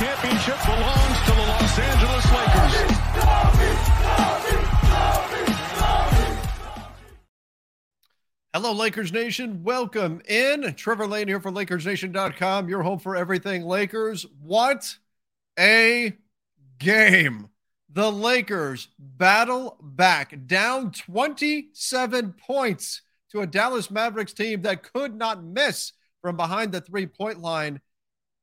Championship belongs to the Los Angeles Lakers. Hello, Lakers Nation. Welcome in. Trevor Lane here for LakersNation.com, your home for everything Lakers. What a game. The Lakers battle back down 27 points to a Dallas Mavericks team that could not miss from behind the three point line.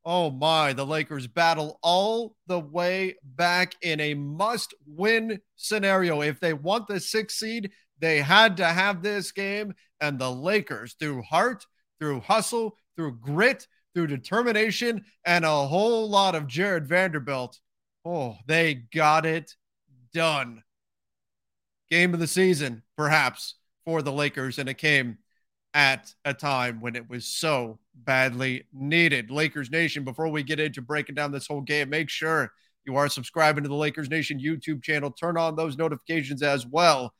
Oh my, the Lakers battle all the way back in a must win scenario. If they want the sixth seed, they had to have this game. And the Lakers, through heart, through hustle, through grit, through determination, and a whole lot of Jarred Vanderbilt, oh, they got it done. Game of the season, perhaps, for the Lakers, and it came at a time when it was so badly needed. Lakers Nation, before we get into breaking down this whole game, make sure you are subscribing to the Lakers Nation YouTube channel. Turn on those notifications as well.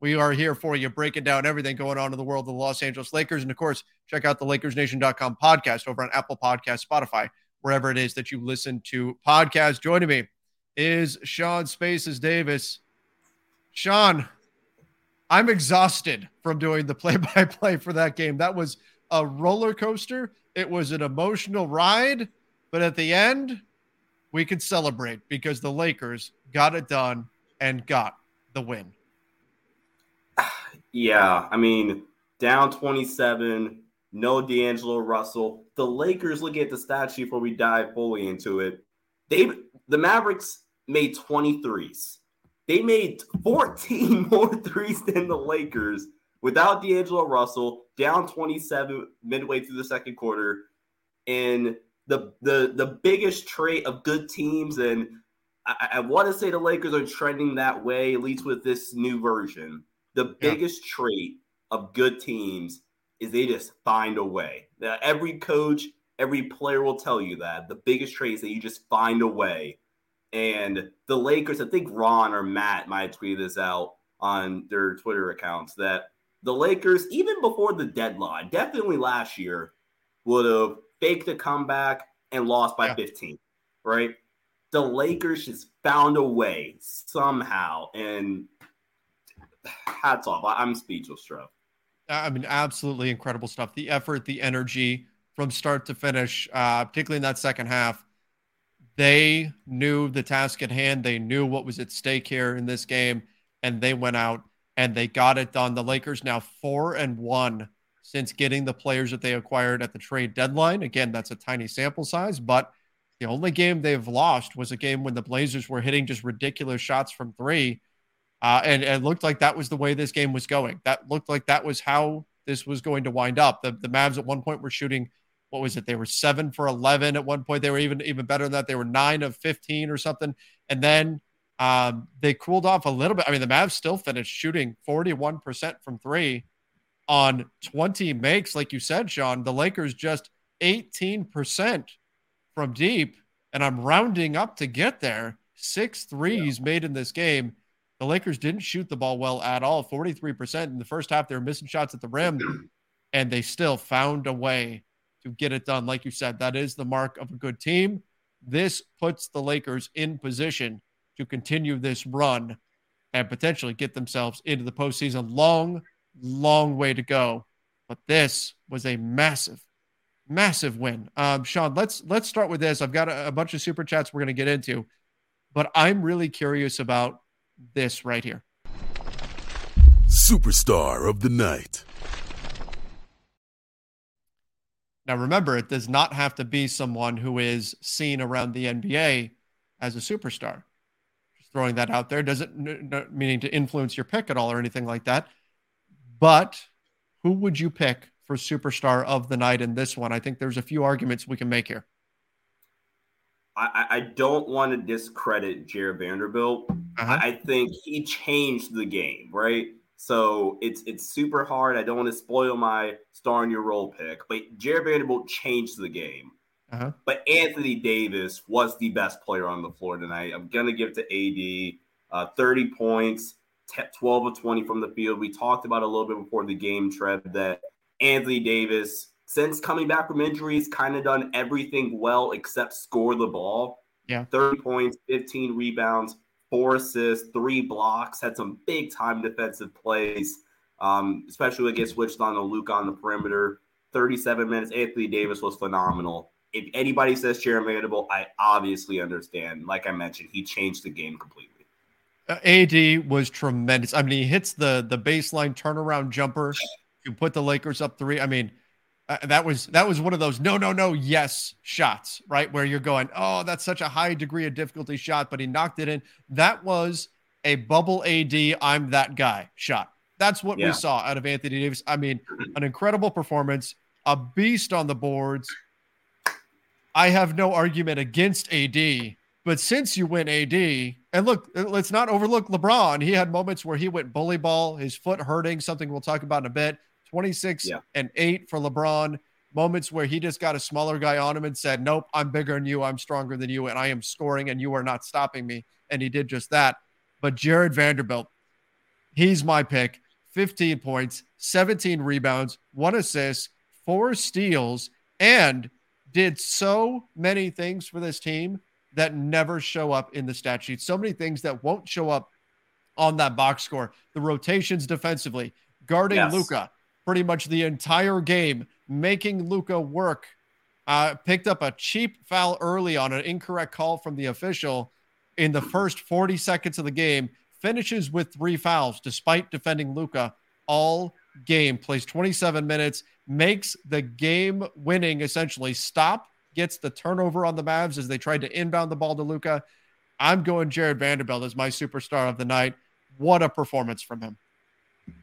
We are here for you, breaking down everything going on in the world of the Los Angeles Lakers. And of course, check out the LakersNation.com podcast over on Apple Podcast, Spotify, wherever it is that you listen to podcasts. Joining me is Sean Spaces Davis. Sean, I'm exhausted from doing the play by play for that game. That was a roller coaster. It was an emotional ride, but at the end, we could celebrate because the Lakers got it done and got the win. Yeah, I mean, down 27, no D'Angelo Russell. The Lakers, looking at the stat sheet before we dive fully into it, they the Mavericks made 23s. They made 14 more threes than the Lakers without D'Angelo Russell, down 27 midway through the second quarter. And the the the biggest trait of good teams, and I, I want to say the Lakers are trending that way, at least with this new version. The biggest yeah. trait of good teams is they just find a way. Now, every coach, every player will tell you that. The biggest trait is that you just find a way. And the Lakers, I think Ron or Matt might tweet this out on their Twitter accounts that the Lakers, even before the deadline, definitely last year, would have faked a comeback and lost by yeah. 15, right? The Lakers just found a way somehow. And hats off. I'm speechless, Trev. I mean, absolutely incredible stuff. The effort, the energy from start to finish, uh, particularly in that second half. They knew the task at hand. They knew what was at stake here in this game, and they went out and they got it done. The Lakers now four and one since getting the players that they acquired at the trade deadline. Again, that's a tiny sample size, but the only game they've lost was a game when the Blazers were hitting just ridiculous shots from three. Uh, and, and, it looked like that was the way this game was going. That looked like that was how this was going to wind up. The, the Mavs at one point were shooting, what was it? They were seven for 11 at one point. They were even, even better than that. They were nine of 15 or something. And then um, they cooled off a little bit. I mean, the Mavs still finished shooting 41% from three on 20 makes, like you said, Sean. The Lakers just 18% from deep, and I'm rounding up to get there. Six threes yeah. made in this game. The Lakers didn't shoot the ball well at all, 43%. In the first half, they were missing shots at the rim, and they still found a way to get it done. Like you said, that is the mark of a good team. This puts the Lakers in position to continue this run and potentially get themselves into the postseason. Long long way to go, but this was a massive, massive win. Um, Sean, let's let's start with this. I've got a, a bunch of super chats we're going to get into, but I'm really curious about this right here. Superstar of the night. Now, remember, it does not have to be someone who is seen around the NBA as a superstar. Throwing that out there doesn't n- n- meaning to influence your pick at all or anything like that. But who would you pick for superstar of the night in this one? I think there's a few arguments we can make here. I, I don't want to discredit Jarred Vanderbilt. Uh-huh. I think he changed the game, right? So it's it's super hard. I don't want to spoil my star in your role pick, but Jarred Vanderbilt changed the game. Uh-huh. But Anthony Davis was the best player on the floor tonight. I'm gonna give it to AD. Uh, 30 points, 12 of 20 from the field. We talked about a little bit before the game, Trev, that Anthony Davis, since coming back from injuries, kind of done everything well except score the ball. Yeah. 30 points, 15 rebounds, four assists, three blocks, had some big time defensive plays, um, especially when it gets switched on to Luke on the perimeter. 37 minutes. Anthony Davis was phenomenal. If anybody says Jarred Vanderbilt, I obviously understand. Like I mentioned, he changed the game completely. AD was tremendous. I mean, he hits the the baseline turnaround jumper to put the Lakers up three. I mean, uh, that was that was one of those no no no yes shots, right? Where you're going, oh, that's such a high degree of difficulty shot, but he knocked it in. That was a bubble AD. I'm that guy shot. That's what yeah. we saw out of Anthony Davis. I mean, an incredible performance, a beast on the boards. I have no argument against AD But since you went AD, and look, let's not overlook LeBron. He had moments where he went bully ball, his foot hurting, something we'll talk about in a bit. 26 yeah. and 8 for LeBron. Moments where he just got a smaller guy on him and said, Nope, I'm bigger than you. I'm stronger than you. And I am scoring, and you are not stopping me. And he did just that. But Jarred Vanderbilt, he's my pick. 15 points, 17 rebounds, one assist, four steals, and did so many things for this team that never show up in the stat sheet. So many things that won't show up on that box score. The rotations defensively, guarding yes. Luka pretty much the entire game, making Luka work. Uh, picked up a cheap foul early on an incorrect call from the official in the first 40 seconds of the game. Finishes with three fouls despite defending Luka all game. Plays 27 minutes, makes the game winning essentially stop gets the turnover on the Mavs as they tried to inbound the ball to Luka. I'm going Jarred Vanderbilt as my superstar of the night. What a performance from him.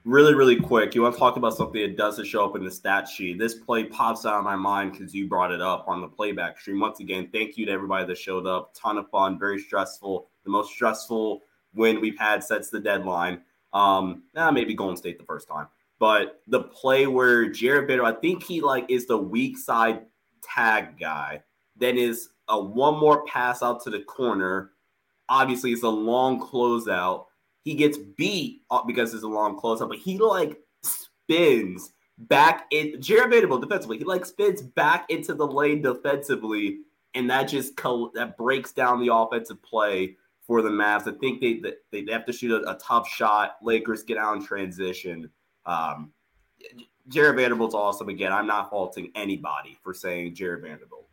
Really, really quick. You want to talk about something that doesn't show up in the stat sheet. This play pops out of my mind because you brought it up on the playback stream. Once again, thank you to everybody that showed up. Ton of fun, very stressful. The most stressful win we've had since the deadline. Um, nah, maybe Golden State the first time. But the play where Jared Bitter, I think he like is the weak side tag guy. Then is a one more pass out to the corner. Obviously, it's a long closeout. He gets beat because it's a long closeout, but he like spins back in Jarred Vanderbilt defensively. He like spins back into the lane defensively, and that just co- that breaks down the offensive play for the Mavs. I think they they, they have to shoot a, a tough shot. Lakers get out in transition. Um, Jarred Vanderbilt's awesome. Again, I'm not faulting anybody for saying Jarred Vanderbilt.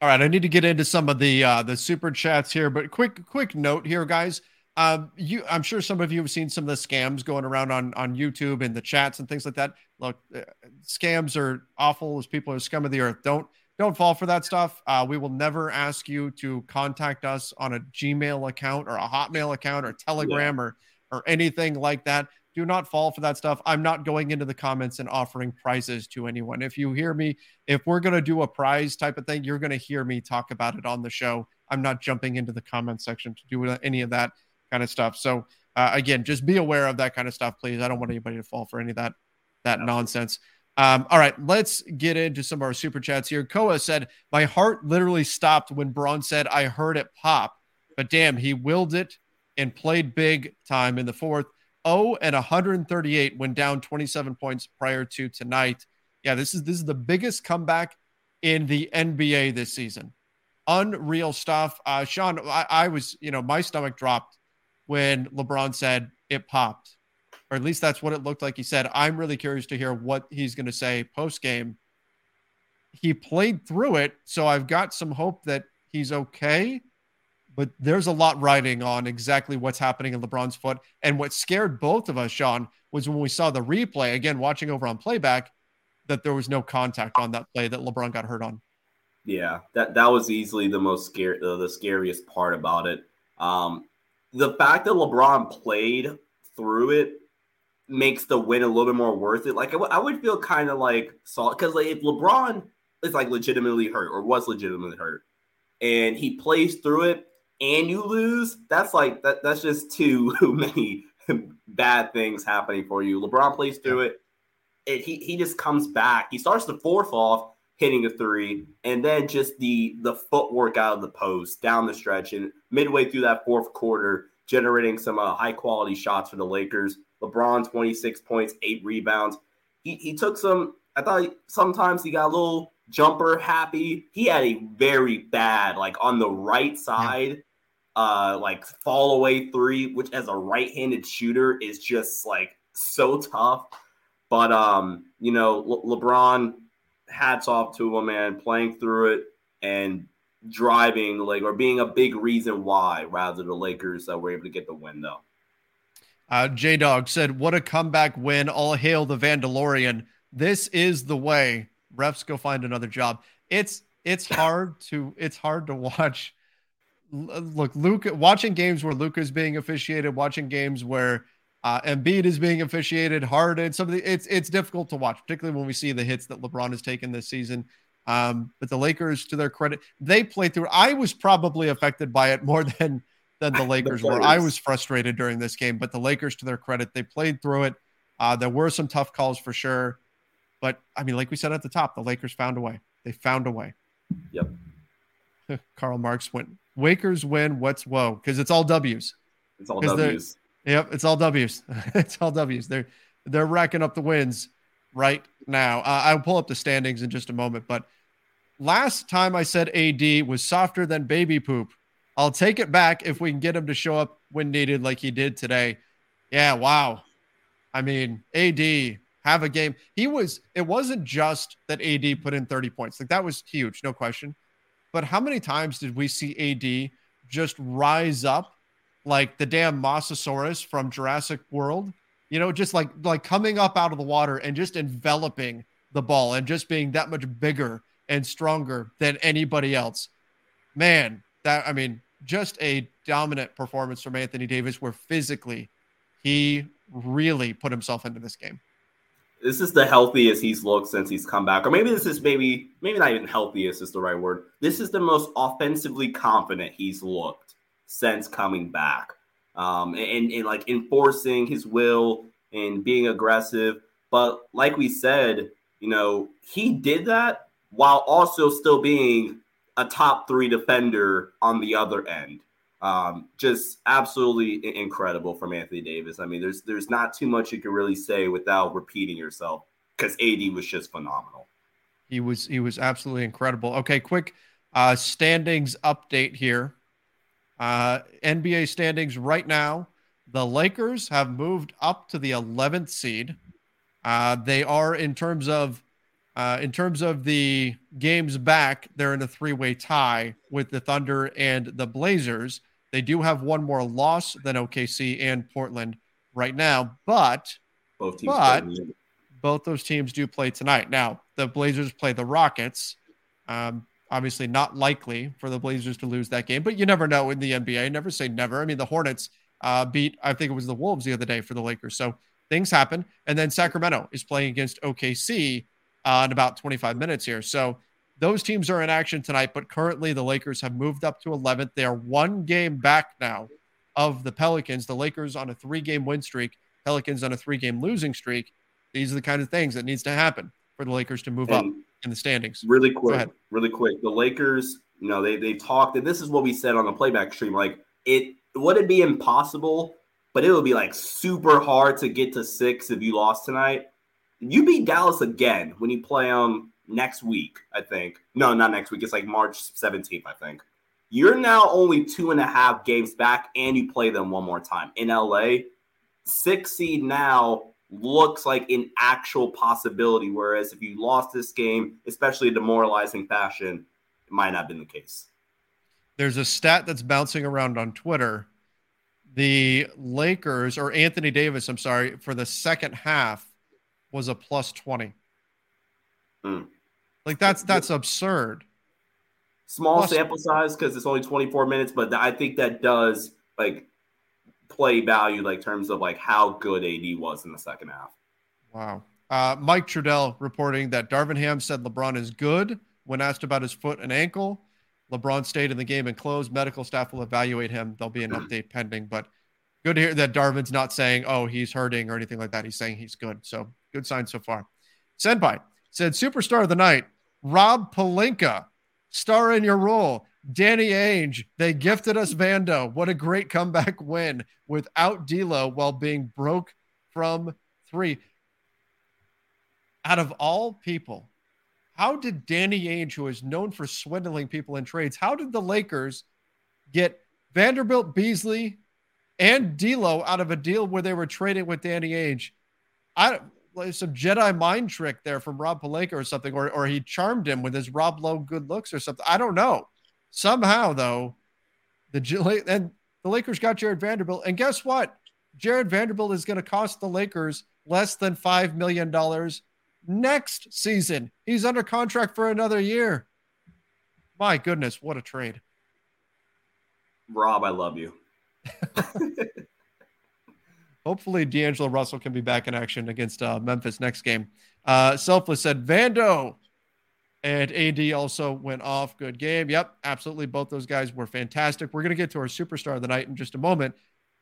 All right, I need to get into some of the uh, the super chats here, but quick quick note here, guys. Um, you, I'm sure some of you have seen some of the scams going around on on YouTube and the chats and things like that. Look, uh, scams are awful. As people are scum of the earth. Don't don't fall for that stuff. Uh, we will never ask you to contact us on a Gmail account or a Hotmail account or Telegram yeah. or or anything like that do not fall for that stuff. I'm not going into the comments and offering prizes to anyone. If you hear me, if we're going to do a prize type of thing, you're going to hear me talk about it on the show. I'm not jumping into the comment section to do any of that kind of stuff. So uh, again, just be aware of that kind of stuff, please. I don't want anybody to fall for any of that that no. nonsense. Um, all right, let's get into some of our super chats here. Koa said, "My heart literally stopped when Bron said I heard it pop, but damn, he willed it and played big time in the fourth. 0 and 138 when down 27 points prior to tonight. Yeah, this is this is the biggest comeback in the NBA this season. Unreal stuff. Uh, Sean, I, I was, you know, my stomach dropped when LeBron said it popped, or at least that's what it looked like. He said, I'm really curious to hear what he's going to say post game. He played through it, so I've got some hope that he's okay but there's a lot riding on exactly what's happening in LeBron's foot. And what scared both of us, Sean, was when we saw the replay again, watching over on playback, that there was no contact on that play that LeBron got hurt on. Yeah, that that was easily the most scary, the scariest part about it. Um, the fact that LeBron played through it makes the win a little bit more worth it. Like I, w- I would feel kind of like salt because like if LeBron is like legitimately hurt or was legitimately hurt, and he plays through it, and you lose, that's like that that's just too many bad things happening for you. LeBron plays through it. it. he he just comes back. He starts the fourth off hitting a three, and then just the the footwork out of the post down the stretch, and midway through that fourth quarter, generating some uh, high quality shots for the Lakers. LeBron 26 points, eight rebounds. He he took some. I thought sometimes he got a little jumper happy. He had a very bad, like on the right side, yeah. Uh, like fall away three, which as a right-handed shooter is just like so tough. But um, you know, Le- LeBron, hats off to him, man, playing through it and driving like or being a big reason why rather the Lakers uh, were able to get the win though. Uh, J Dog said, "What a comeback win! All hail the Vandalorian. This is the way refs go find another job. It's it's hard to it's hard to watch. Look, Luka watching games where Luka is being officiated, watching games where uh, Embiid is being officiated, Harden. Some of the it's it's difficult to watch, particularly when we see the hits that LeBron has taken this season. Um, but the Lakers, to their credit, they played through. I was probably affected by it more than than the Lakers the were. I was frustrated during this game, but the Lakers, to their credit, they played through it. Uh, there were some tough calls for sure, but I mean, like we said at the top, the Lakers found a way. They found a way. Yep. Karl Marx went. Wakers win. What's whoa? Because it's all W's. It's all W's. Yep, it's all W's. it's all W's. They're they're racking up the wins right now. Uh, I'll pull up the standings in just a moment, but last time I said AD was softer than baby poop. I'll take it back if we can get him to show up when needed, like he did today. Yeah, wow. I mean, AD have a game. He was. It wasn't just that AD put in 30 points. Like that was huge, no question. But how many times did we see AD just rise up like the damn Mosasaurus from Jurassic World? You know, just like like coming up out of the water and just enveloping the ball and just being that much bigger and stronger than anybody else. Man, that I mean, just a dominant performance from Anthony Davis where physically he really put himself into this game this is the healthiest he's looked since he's come back. Or maybe this is maybe maybe not even healthiest is the right word. This is the most offensively confident he's looked since coming back. Um, and, and like enforcing his will and being aggressive. But like we said, you know, he did that while also still being a top three defender on the other end. Um, just absolutely incredible from Anthony Davis. I mean, there's there's not too much you can really say without repeating yourself because AD was just phenomenal. He was he was absolutely incredible. Okay, quick uh, standings update here. Uh, NBA standings right now. The Lakers have moved up to the 11th seed. Uh, they are in terms of uh, in terms of the games back, they're in a three-way tie with the Thunder and the Blazers. They do have one more loss than OKC and Portland right now, but both teams but both those teams do play tonight. Now the Blazers play the Rockets. Um, obviously, not likely for the Blazers to lose that game, but you never know in the NBA. Never say never. I mean, the Hornets uh, beat I think it was the Wolves the other day for the Lakers, so things happen. And then Sacramento is playing against OKC uh, in about 25 minutes here. So those teams are in action tonight, but currently the Lakers have moved up to 11th. They are one game back now of the Pelicans. The Lakers on a three game win streak, Pelicans on a three game losing streak. These are the kind of things that needs to happen for the Lakers to move and up in the standings. Really quick, really quick. The Lakers, you know, they they talked, and this is what we said on the playback stream. Like it would it be impossible, but it would be like super hard to get to six if you lost tonight. You beat Dallas again when you play them next week, I think. No, not next week. It's like March 17th, I think. You're now only two and a half games back, and you play them one more time in LA. Six seed now looks like an actual possibility. Whereas if you lost this game, especially a demoralizing fashion, it might not have been the case. There's a stat that's bouncing around on Twitter. The Lakers, or Anthony Davis, I'm sorry, for the second half was a plus 20. Mm. Like that's that's absurd. Small Plus, sample size because it's only 24 minutes, but I think that does like play value, like terms of like how good AD was in the second half. Wow. Uh, Mike Trudell reporting that Darvin Ham said LeBron is good when asked about his foot and ankle. LeBron stayed in the game and closed. Medical staff will evaluate him. There'll be an update pending, but good to hear that Darvin's not saying, oh, he's hurting or anything like that. He's saying he's good. So good sign so far. Senpai said, superstar of the night, Rob Pelinka, star in your role. Danny Ainge, they gifted us Vando. What a great comeback win without D'Lo while being broke from three. Out of all people, how did Danny Ainge, who is known for swindling people in trades, how did the Lakers get Vanderbilt, Beasley, and D'Lo out of a deal where they were trading with Danny Ainge? I some Jedi mind trick there from Rob Pelinka or something, or or he charmed him with his Rob Lowe good looks or something. I don't know. Somehow though, the and the Lakers got Jarred Vanderbilt, and guess what? Jarred Vanderbilt is going to cost the Lakers less than five million dollars next season. He's under contract for another year. My goodness, what a trade! Rob, I love you. Hopefully, D'Angelo Russell can be back in action against uh, Memphis next game. Uh, Selfless said, Vando, And AD also went off. Good game. Yep, absolutely. Both those guys were fantastic. We're going to get to our superstar of the night in just a moment.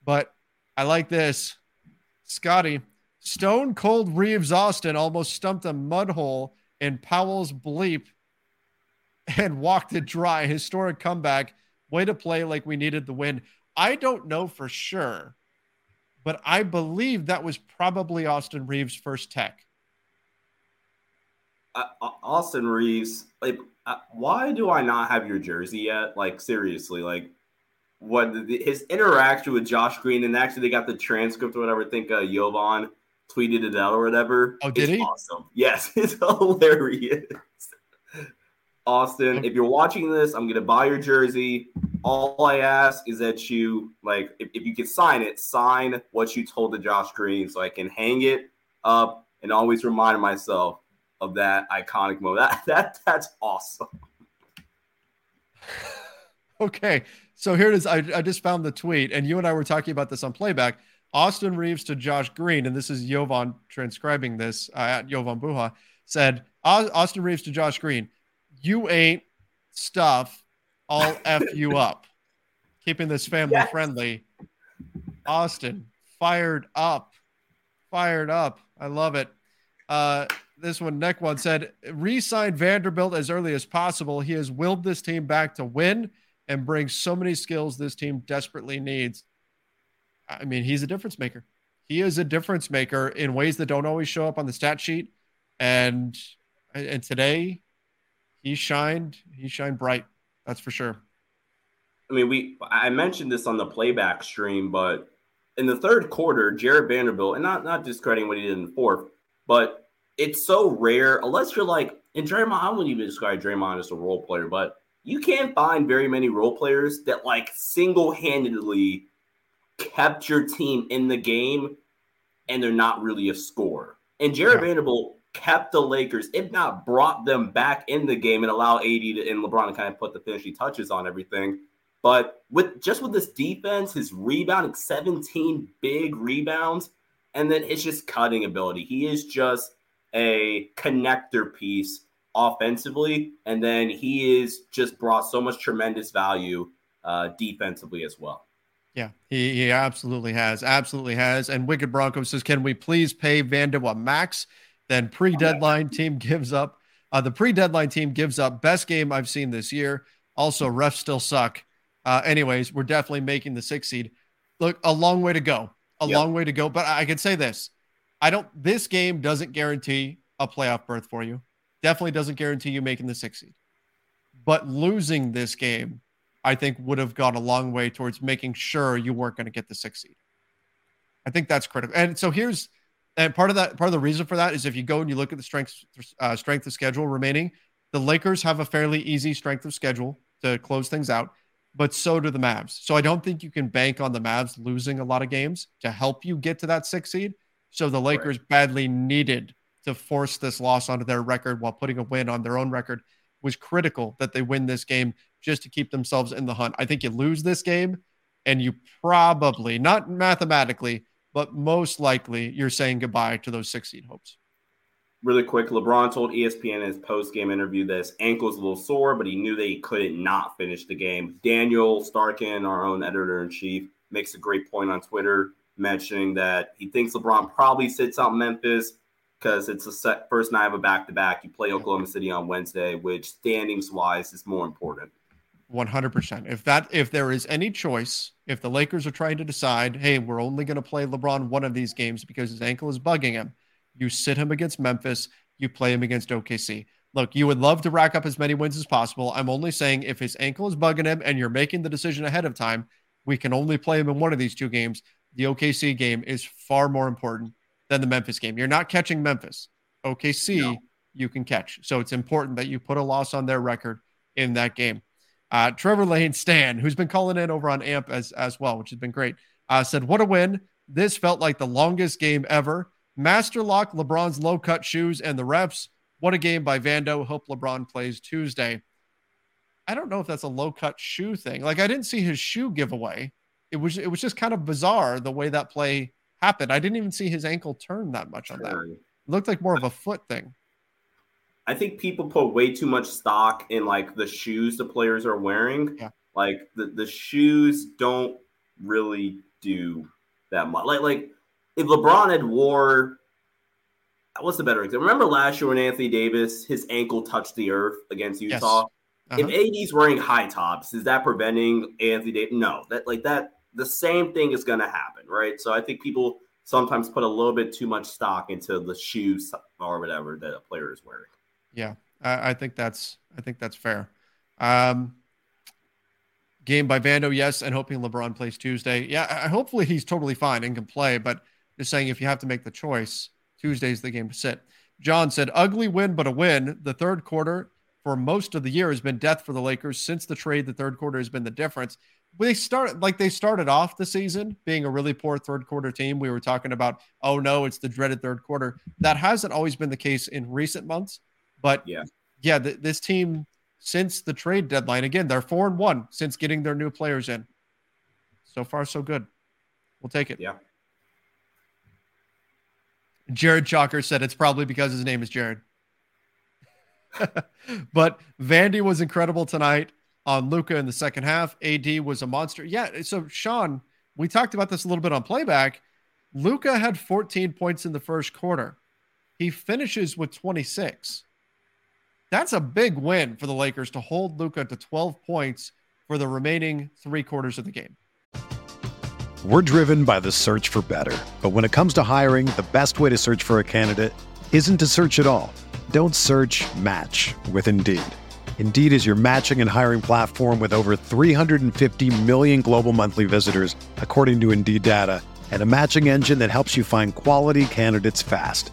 But I like this. Scotty, Stone Cold Reaves Austin almost stumped a mud hole in Powell's bleep and walked it dry. Historic comeback. Way to play like we needed the win. I don't know for sure, but I believe that was probably Austin Reaves' first tech. Uh, Austin Reaves, like, uh, why do I not have your jersey yet? Like, seriously, like, what his interaction with Josh Green, and actually they got the transcript or whatever. I think uh, Jovan tweeted it out or whatever. Oh, did it's he? Awesome. Yes, it's hilarious. Austin, if you're watching this, I'm gonna buy your jersey. All I ask is that you like, if, if you can sign it, sign what you told to Josh Green, so I can hang it up and always remind myself of that iconic moment. That that that's awesome. okay, so here it is. I, I just found the tweet, and you and I were talking about this on playback. Austin Reaves to Josh Green, and this is Jovan transcribing this uh, at Jovan Buha, said Austin Reaves to Josh Green, you ain't stuff. I'll F you up. Keeping this family yes. friendly. Austin, fired up. Fired up. I love it. Uh, this one, Neck one said, re-sign Vanderbilt as early as possible. He has willed this team back to win and bring so many skills this team desperately needs. I mean, he's a difference maker. He is a difference maker in ways that don't always show up on the stat sheet. And and today he shined, he shined bright. That's for sure. I mean, we I mentioned this on the playback stream, but in the third quarter, Jarred Vanderbilt, and not not discrediting what he did in the fourth, but it's so rare, unless you're like, and Draymond, I wouldn't even describe Draymond as a role player, but you can't find very many role players that like single-handedly kept your team in the game and they're not really a scorer. And Jarred yeah. Vanderbilt kept the Lakers, if not brought them back in the game and allow AD to, and LeBron to kind of put the finishing touches on everything. But with just with this defense, his rebounding, 17 big rebounds, and then it's just cutting ability. He is just a connector piece offensively, and then he is just brought so much tremendous value uh, defensively as well. Yeah, he, he absolutely has. Absolutely has. And Wicked Bronco says, Can we please pay Vando a max? Then pre deadline team gives up. Uh, the pre deadline team gives up. Best game I've seen this year. Also, refs still suck. Uh, anyways, we're definitely making the six seed. Look, a long way to go. A yep. long way to go. But I can say this I don't, this game doesn't guarantee a playoff berth for you. Definitely doesn't guarantee you making the six seed. But losing this game I think would have gone a long way towards making sure you weren't going to get the six seed. I think that's critical. And so here's and part of that part of the reason for that is if you go and you look at the strength uh, strength of schedule remaining, the Lakers have a fairly easy strength of schedule to close things out, but so do the Mavs. So I don't think you can bank on the Mavs losing a lot of games to help you get to that six seed. So the Lakers right. badly needed to force this loss onto their record while putting a win on their own record was critical that they win this game just to keep themselves in the hunt. I think you lose this game and you probably, not mathematically, but most likely you're saying goodbye to those six seed hopes. Really quick, LeBron told ESPN in his post game interview that his ankle's a little sore, but he knew that he couldn't not finish the game. Daniel Starkand, our own editor in chief, makes a great point on Twitter mentioning that he thinks LeBron probably sits out Memphis because it's the first night of a back to back. You play Oklahoma City on Wednesday, which standings wise is more important. 100%. If that if there is any choice, if the Lakers are trying to decide, hey, we're only going to play LeBron one of these games because his ankle is bugging him, you sit him against Memphis, you play him against OKC. Look, you would love to rack up as many wins as possible. I'm only saying if his ankle is bugging him and you're making the decision ahead of time, we can only play him in one of these two games. The OKC game is far more important than the Memphis game. You're not catching Memphis. OKC, no. you can catch. So it's important that you put a loss on their record in that game. Uh, Trevor Lane Stan, who's been calling in over on AMP as, as well, which has been great, uh, said, What a win. This felt like the longest game ever. Master lock LeBron's low cut shoes and the refs. What a game by Vando. Hope LeBron plays Tuesday. I don't know if that's a low cut shoe thing. Like I didn't see his shoe giveaway. It was it was just kind of bizarre the way that play happened. I didn't even see his ankle turn that much on that. It looked like more of a foot thing. I think people put way too much stock in like the shoes the players are wearing. Yeah. Like the, the shoes don't really do that much. Like like if LeBron had wore what's the better example? Remember last year when Anthony Davis his ankle touched the earth against Utah? Yes. Uh-huh. If AD's wearing high tops, is that preventing Anthony Davis? No, that like that the same thing is gonna happen, right? So I think people sometimes put a little bit too much stock into the shoes or whatever that a player is wearing. Yeah, I, I think that's I think that's fair. Um, game by Vando, yes, and hoping LeBron plays Tuesday. Yeah, I, hopefully he's totally fine and can play. But just saying, if you have to make the choice, Tuesday's the game to sit. John said, "Ugly win, but a win." The third quarter for most of the year has been death for the Lakers since the trade. The third quarter has been the difference. They started like they started off the season being a really poor third quarter team. We were talking about, oh no, it's the dreaded third quarter. That hasn't always been the case in recent months. But Yeah. yeah, th- this team since the trade deadline, again, they're four and one since getting their new players in. So far, so good. We'll take it. Yeah. Jared Chalker said it's probably because his name is Jared. but Vandy was incredible tonight on Luka in the second half. AD was a monster. Yeah. So Sean, we talked about this a little bit on playback. Luka had 14 points in the first quarter. He finishes with 26. That's a big win for the Lakers to hold Luka to 12 points for the remaining three quarters of the game. We're driven by the search for better. But when it comes to hiring, the best way to search for a candidate isn't to search at all. Don't search match with Indeed. Indeed is your matching and hiring platform with over 350 million global monthly visitors, according to Indeed data, and a matching engine that helps you find quality candidates fast.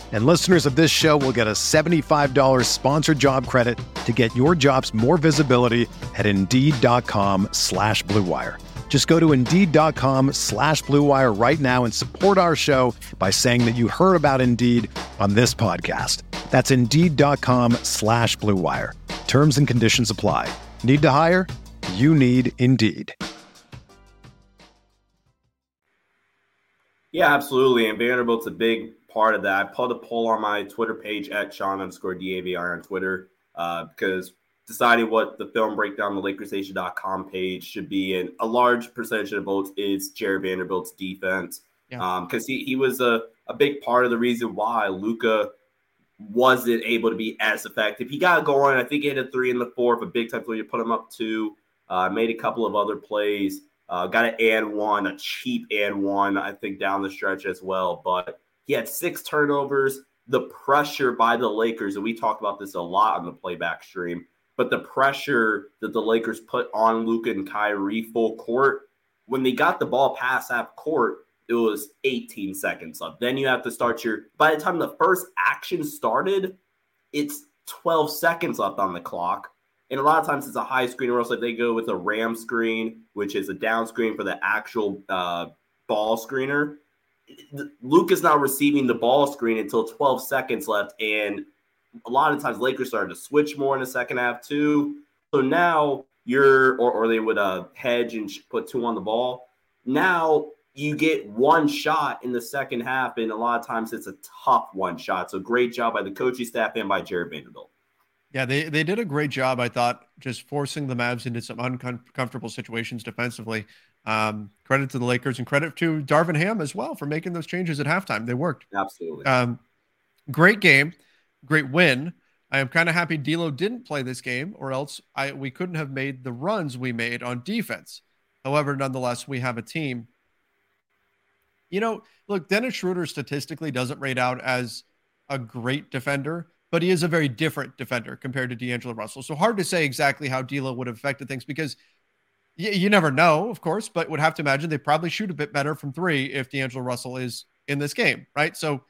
And listeners of this show will get a $75 sponsored job credit to get your jobs more visibility at Indeed.com slash BlueWire. Just go to Indeed.com slash BlueWire right now and support our show by saying that you heard about Indeed on this podcast. That's Indeed.com slash BlueWire. Terms and conditions apply. Need to hire? You need Indeed. Yeah, absolutely. And Vanderbilt's a big part of that. I put a poll on my Twitter page at Sean underscore DAVR on Twitter uh, because deciding what the film breakdown, the LakersNation.com page should be, and a large percentage of the votes is Jarred Vanderbilt's defense. Yeah. Because he, he was a, a big part of the reason why Luka wasn't able to be as effective. He got going. I think he hit a three in the fourth, a big time three to put him up two. Uh, made a couple of other plays. Uh, got an and one, a cheap and one, I think, down the stretch as well. But he had six turnovers. The pressure by the Lakers, and we talked about this a lot on the playback stream, but the pressure that the Lakers put on Luka and Kyrie full court, when they got the ball past half court, it was 18 seconds left. Then you have to start your, by the time the first action started, it's 12 seconds left on the clock. And a lot of times it's a high screen, or else like they go with a ram screen, which is a down screen for the actual uh, ball screener. Luke is not receiving the ball screen until 12 seconds left. And a lot of times Lakers started to switch more in the second half too. So now you're, or, or they would uh, hedge and put two on the ball. Now you get one shot in the second half, and a lot of times it's a tough one shot. So great job by the coaching staff and by Jarred Vanderbilt. Yeah, they, they did a great job, I thought, just forcing the Mavs into some uncomfortable situations defensively. Um, credit to the Lakers and credit to Darvin Ham as well for making those changes at halftime. They worked. Absolutely. Um, great game, great win. I am kind of happy D'Lo didn't play this game, or else I we couldn't have made the runs we made on defense. However, nonetheless, we have a team. You know, look, Dennis Schroeder statistically doesn't rate out as a great defender, but he is a very different defender compared to D'Angelo Russell. So hard to say exactly how D'Lo would have affected things because you, you never know, of course, but would have to imagine they probably shoot a bit better from three if D'Angelo Russell is in this game, right? So,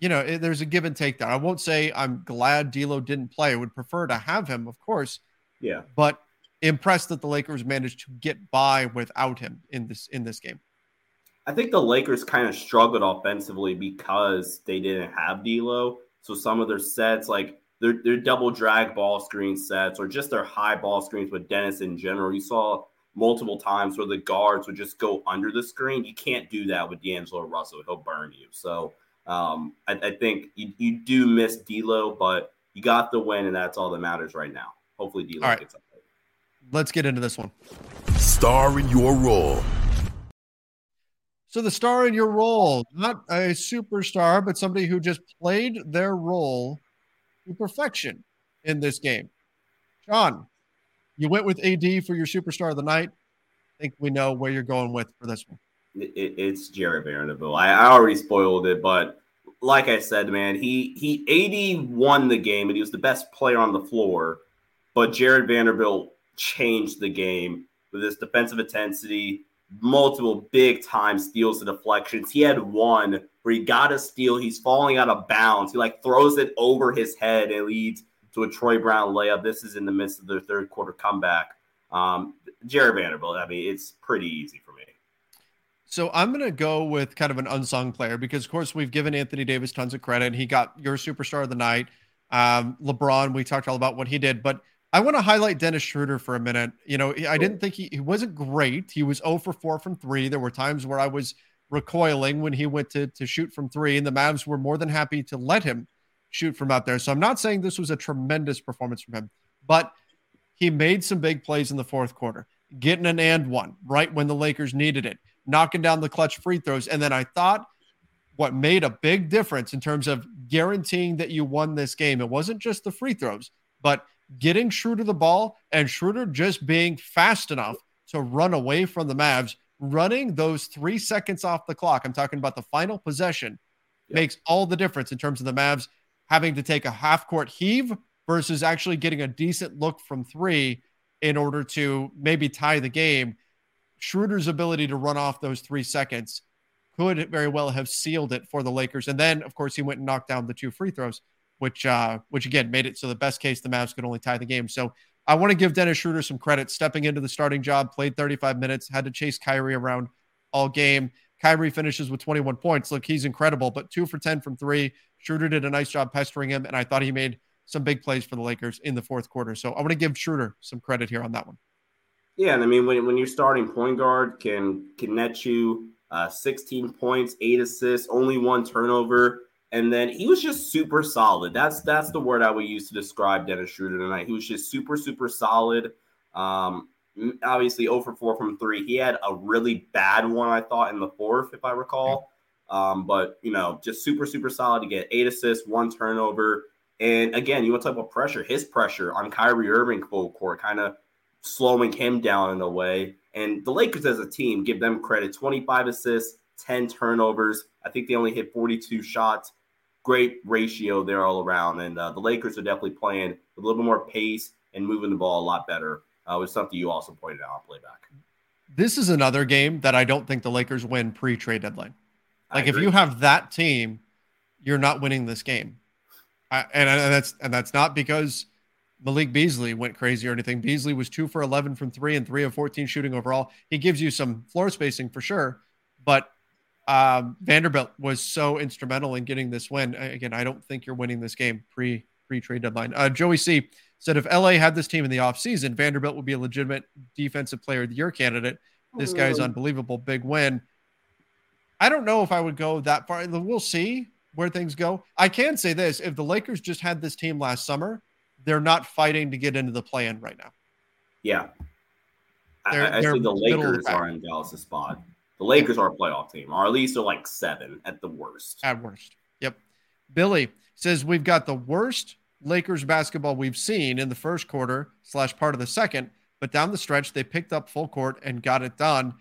you know, it, there's a give and take there. I won't say I'm glad D'Lo didn't play. I would prefer to have him, of course. Yeah. But impressed that the Lakers managed to get by without him in this in this game. I think the Lakers kind of struggled offensively because they didn't have D'Lo. So some of their sets, like their, their double drag ball screen sets, or just their high ball screens with Dennis in general, you saw multiple times where the guards would just go under the screen. You can't do that with D'Angelo Russell; he'll burn you. So um, I, I, think you, you do miss D'Lo, but you got the win, and that's all that matters right now. Hopefully, D'Lo right. gets up. Let's get into this one. Star in your role. So the star in your role, not a superstar, but somebody who just played their role to perfection in this game. John, you went with AD for your superstar of the night. I think we know where you're going with for this one. It, it's Jarred Vanderbilt. I, I already spoiled it, but like I said, man, he he AD won the game and he was the best player on the floor. But Jarred Vanderbilt changed the game with his defensive intensity, multiple big time steals and deflections. He had one where he got a steal, he's falling out of bounds. He like throws it over his head and leads to a Troy Brown layup. This is in the midst of their third quarter comeback. Um, Jarred Vanderbilt, I mean, it's pretty easy for me. So I'm going to go with kind of an unsung player because, of course, we've given Anthony Davis tons of credit. He got your superstar of the night. Um, LeBron, we talked all about what he did, but I want to highlight Dennis Schroeder for a minute. You know, I didn't think he, he wasn't great. He was 0 for 4 from three. There were times where I was recoiling when he went to, to shoot from three, and the Mavs were more than happy to let him shoot from out there. So I'm not saying this was a tremendous performance from him, but he made some big plays in the fourth quarter, getting an and one right when the Lakers needed it, knocking down the clutch free throws. And then I thought what made a big difference in terms of guaranteeing that you won this game, it wasn't just the free throws, but getting Schroeder the ball and Schroeder just being fast enough to run away from the Mavs, running those three seconds off the clock. I'm talking about the final possession yep. makes all the difference in terms of the Mavs having to take a half court heave versus actually getting a decent look from three in order to maybe tie the game. Schroeder's ability to run off those three seconds could very well have sealed it for the Lakers. And then, of course, he went and knocked down the two free throws, which, uh, which again made it so the best case the Mavs could only tie the game. So I want to give Dennis Schroeder some credit, stepping into the starting job, played 35 minutes, had to chase Kyrie around all game. Kyrie finishes with 21 points. Look, he's incredible, but two for 10 from three, Schroeder did a nice job pestering him, and I thought he made some big plays for the Lakers in the fourth quarter. So I want to give Schroeder some credit here on that one. Yeah, and I mean when, when your starting point guard can can net you uh, 16 points, eight assists, only one turnover, and then he was just super solid. That's that's the word I would use to describe Dennis Schroeder tonight. He was just super super solid. Um, obviously 0 for 4 from three. He had a really bad one, I thought, in the fourth, if I recall. Um, but you know, just super, super solid to get eight assists, one turnover. And again, you want to talk about pressure, his pressure on Kyrie Irving full court, kind of slowing him down in a way. And the Lakers as a team, give them credit 25 assists, 10 turnovers. I think they only hit 42 shots. Great ratio there all around. And uh, the Lakers are definitely playing a little bit more pace and moving the ball a lot better, uh, was something you also pointed out on playback. This is another game that I don't think the Lakers win pre trade deadline. Like if you have that team, you're not winning this game. I, and, and that's and that's not because Malik Beasley went crazy or anything. Beasley was two for 11 from three and three of 14 shooting overall. He gives you some floor spacing for sure, but um, Vanderbilt was so instrumental in getting this win. Again, I don't think you're winning this game pre pre trade deadline. Uh, Joey C said if LA had this team in the offseason, Vanderbilt would be a legitimate defensive player of the year candidate. This guy's unbelievable. Big win. I don't know if I would go that far. We'll see where things go. I can say this if the Lakers just had this team last summer, they're not fighting to get into the play in right now. Yeah. They're, I, I see the Lakers the are in Dallas' spot. The Lakers are a playoff team, or at least they're like seven at the worst. At worst. Yep. Billy says we've got the worst Lakers basketball we've seen in the first quarter slash part of the second, but down the stretch they picked up full court and got it done.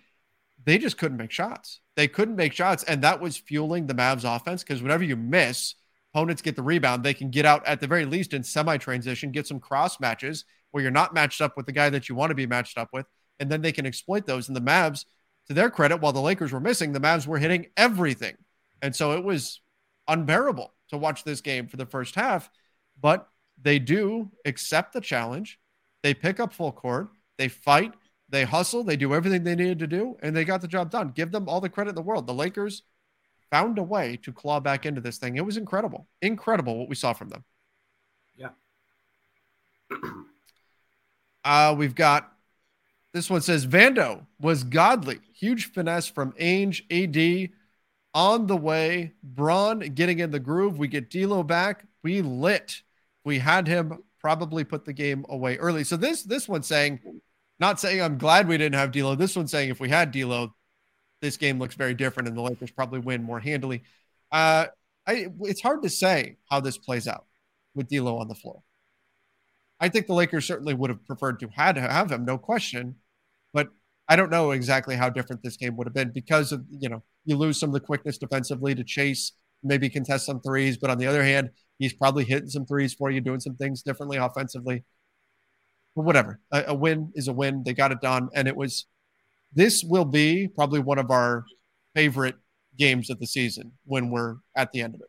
They just couldn't make shots. They couldn't make shots, and that was fueling the Mavs offense because whenever you miss, opponents get the rebound. They can get out at the very least in semi transition, get some cross matches where you're not matched up with the guy that you want to be matched up with, and then they can exploit those. And the Mavs, to their credit, while the Lakers were missing, the Mavs were hitting everything. And so it was unbearable to watch this game for the first half, but they do accept the challenge. They pick up full court. they fight, they hustle, they do everything they needed to do, and they got the job done. Give them all the credit in the world. The Lakers found a way to claw back into this thing. It was incredible. Incredible what we saw from them. Yeah. uh, we've got this one says Vando was godly. Huge finesse from Ainge, AD on the way. Bron getting in the groove. We get D'Lo back. We lit. We had him probably put the game away early. So this this one saying, not saying I'm glad we didn't have D'Lo. This one saying if we had D'Lo, this game looks very different and the Lakers probably win more handily. Uh, I, it's hard to say how this plays out with D'Lo on the floor. I think the Lakers certainly would have preferred to had to have him, no question. I don't know exactly how different this game would have been because of you know you lose some of the quickness defensively to chase, maybe contest some threes. But on the other hand, he's probably hitting some threes for you, doing some things differently offensively. But whatever, a, a win is a win. They got it done, and it was. This will be probably one of our favorite games of the season when we're at the end of it.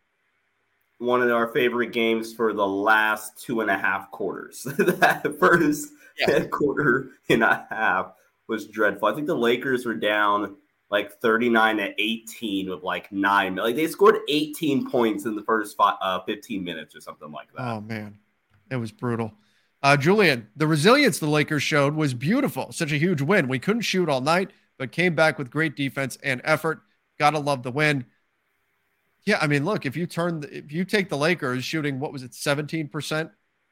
One of our favorite games for the last two and a half quarters. that first yeah. quarter and a half was dreadful. I think the Lakers were down like 39 to 18 with like nine. Like they scored 18 points in the first five, uh, 15 minutes or something like that. Oh man, it was brutal. Uh, Julian, the resilience the Lakers showed was beautiful. Such a huge win. We couldn't shoot all night, but came back with great defense and effort. Gotta love the win. Yeah, I mean, look, if you turn, the, if you take the Lakers shooting, what was it, 17%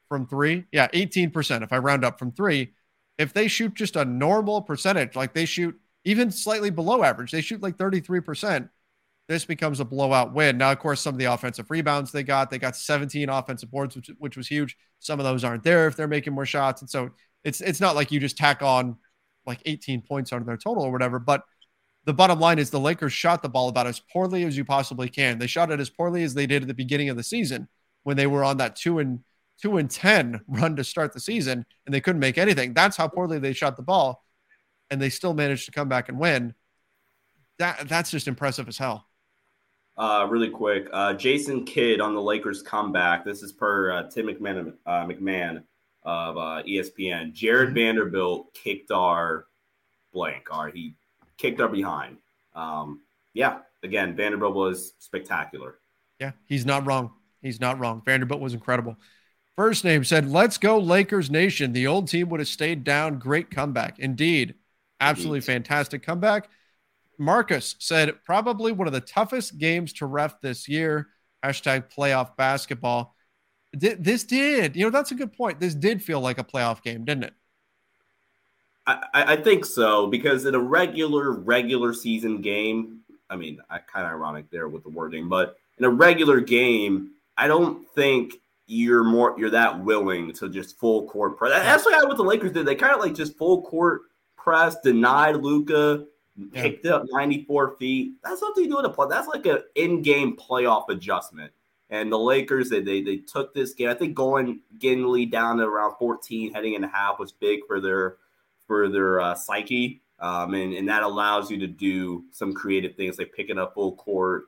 from three? Yeah, 18% if I round up from three if they shoot just a normal percentage, like they shoot even slightly below average, they shoot like 33%, this becomes a blowout win. Now, of course, some of the offensive rebounds they got, they got 17 offensive boards, which, which was huge. Some of those aren't there if they're making more shots. And so it's it's not like you just tack on like 18 points on their total or whatever. But the bottom line is the Lakers shot the ball about as poorly as you possibly can. They shot it as poorly as they did at the beginning of the season when they were on that two and two and 10 run to start the season and they couldn't make anything. That's how poorly they shot the ball. And they still managed to come back and win. That that's just impressive as hell. Uh, really quick, uh, Jason Kidd on the Lakers comeback. This is per uh, Tim McMahon, uh, McMahon of uh, ESPN. Jarred mm-hmm. Vanderbilt kicked our blank. Our he kicked our behind. Um, yeah, again, Vanderbilt was spectacular. Yeah, he's not wrong. He's not wrong. Vanderbilt was incredible. First name said, Let's go, Lakers Nation. The old team would have stayed down. Great comeback. Indeed. Absolutely Indeed. fantastic comeback. Marcus said, Probably one of the toughest games to ref this year. Hashtag playoff basketball. This did, you know, that's a good point. This did feel like a playoff game, didn't it? I, I think so because in a regular regular season game, I mean, I kind of ironic there with the wording, but in a regular game, I don't think you're more you're that willing to just full court press. That's like what the Lakers did. They kind of like just full court press, denied Luka, yeah. picked up 94 feet. That's something you do in a play. That's like an in-game playoff adjustment. And the Lakers, they, they they took this game. I think going lead down to around 14, heading into half was big for their for their uh, psyche. Um, and, and that allows you to do some creative things like picking up full court,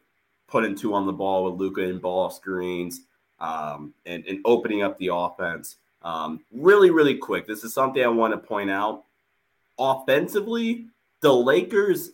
putting two on the ball with Luka and ball screens um, and, and opening up the offense. Um, really, really quick. This is something I want to point out. Offensively, the Lakers,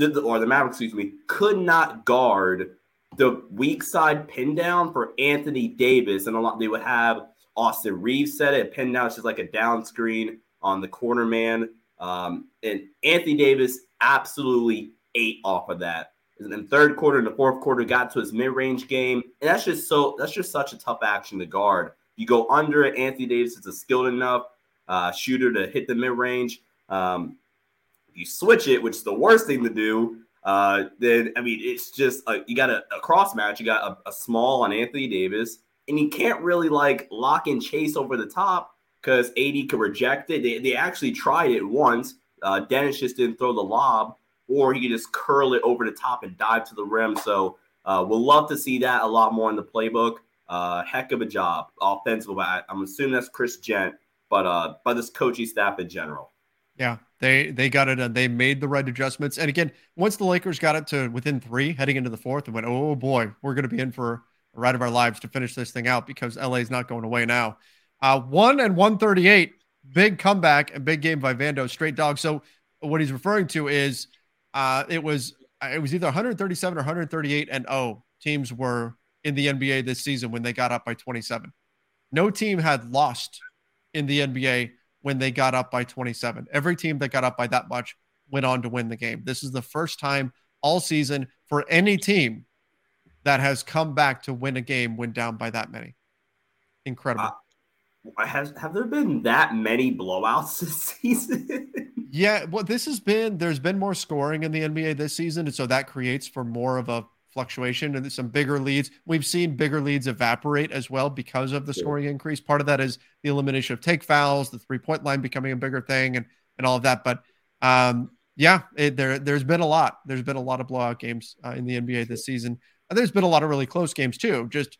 or the Mavericks, excuse me, could not guard the weak side pin down for Anthony Davis. And a lot they would have Austin Reaves set it, pin down, it's just like a down screen on the corner man. Um, and Anthony Davis absolutely ate off of that. And then third quarter and the fourth quarter got to his mid-range game. And that's just so that's just such a tough action to guard. You go under it, Anthony Davis is a skilled enough uh, shooter to hit the mid-range. Um, you switch it, which is the worst thing to do. Uh, then I mean, it's just a, you got a, a, cross match. You got a, a small on Anthony Davis, and you can't really like lock and chase over the top because AD could reject it. They, they actually tried it once. Uh, Dennis just didn't throw the lob or he could just curl it over the top and dive to the rim. So uh, we'll love to see that a lot more in the playbook. Uh, heck of a job offensively. I'm assuming that's Chris Jent, but uh, by this coaching staff in general. Yeah, they they got it. and they made the right adjustments. And again, once the Lakers got it to within three, heading into the fourth, and went, oh boy, we're going to be in for a ride of our lives to finish this thing out because LA is not going away now. Uh, one and one thirty eight. big comeback and big game by Vando, straight dog. So what he's referring to is uh, it was it was either 137 or 138 and oh teams were in the NBA this season when they got up by 27. No team had lost in the NBA when they got up by 27. Every team that got up by that much went on to win the game. This is the first time all season for any team that has come back to win a game when down by that many. Incredible. Has have there been that many blowouts this season? yeah, well, this has been there's been more scoring in the NBA this season, and so that creates for more of a fluctuation and some bigger leads. We've seen bigger leads evaporate as well because of the scoring increase. Part of that is the elimination of take fouls, the three point line becoming a bigger thing, and and all of that. But um, yeah, it, there there's been a lot. There's been a lot of blowout games uh, in the NBA this season. And there's been a lot of really close games too. Just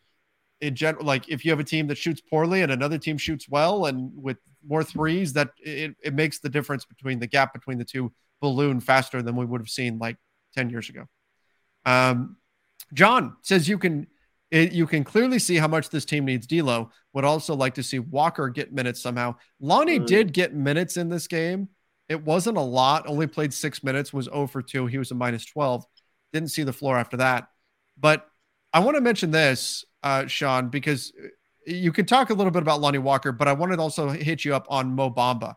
in general, like if you have a team that shoots poorly and another team shoots well and with more threes, that it, it makes the difference between the gap between the two balloon faster than we would have seen like 10 years ago. Um, John says you can it, you can clearly see how much this team needs D'Lo. Would also like to see Walker get minutes somehow. Lonnie mm. did get minutes in this game. It wasn't a lot. Only played six minutes. Was 0 for 2. He was a minus 12. Didn't see the floor after that. But I want to mention this, uh, Sean, because you can talk a little bit about Lonnie Walker, but I wanted to also hit you up on Mo Bamba.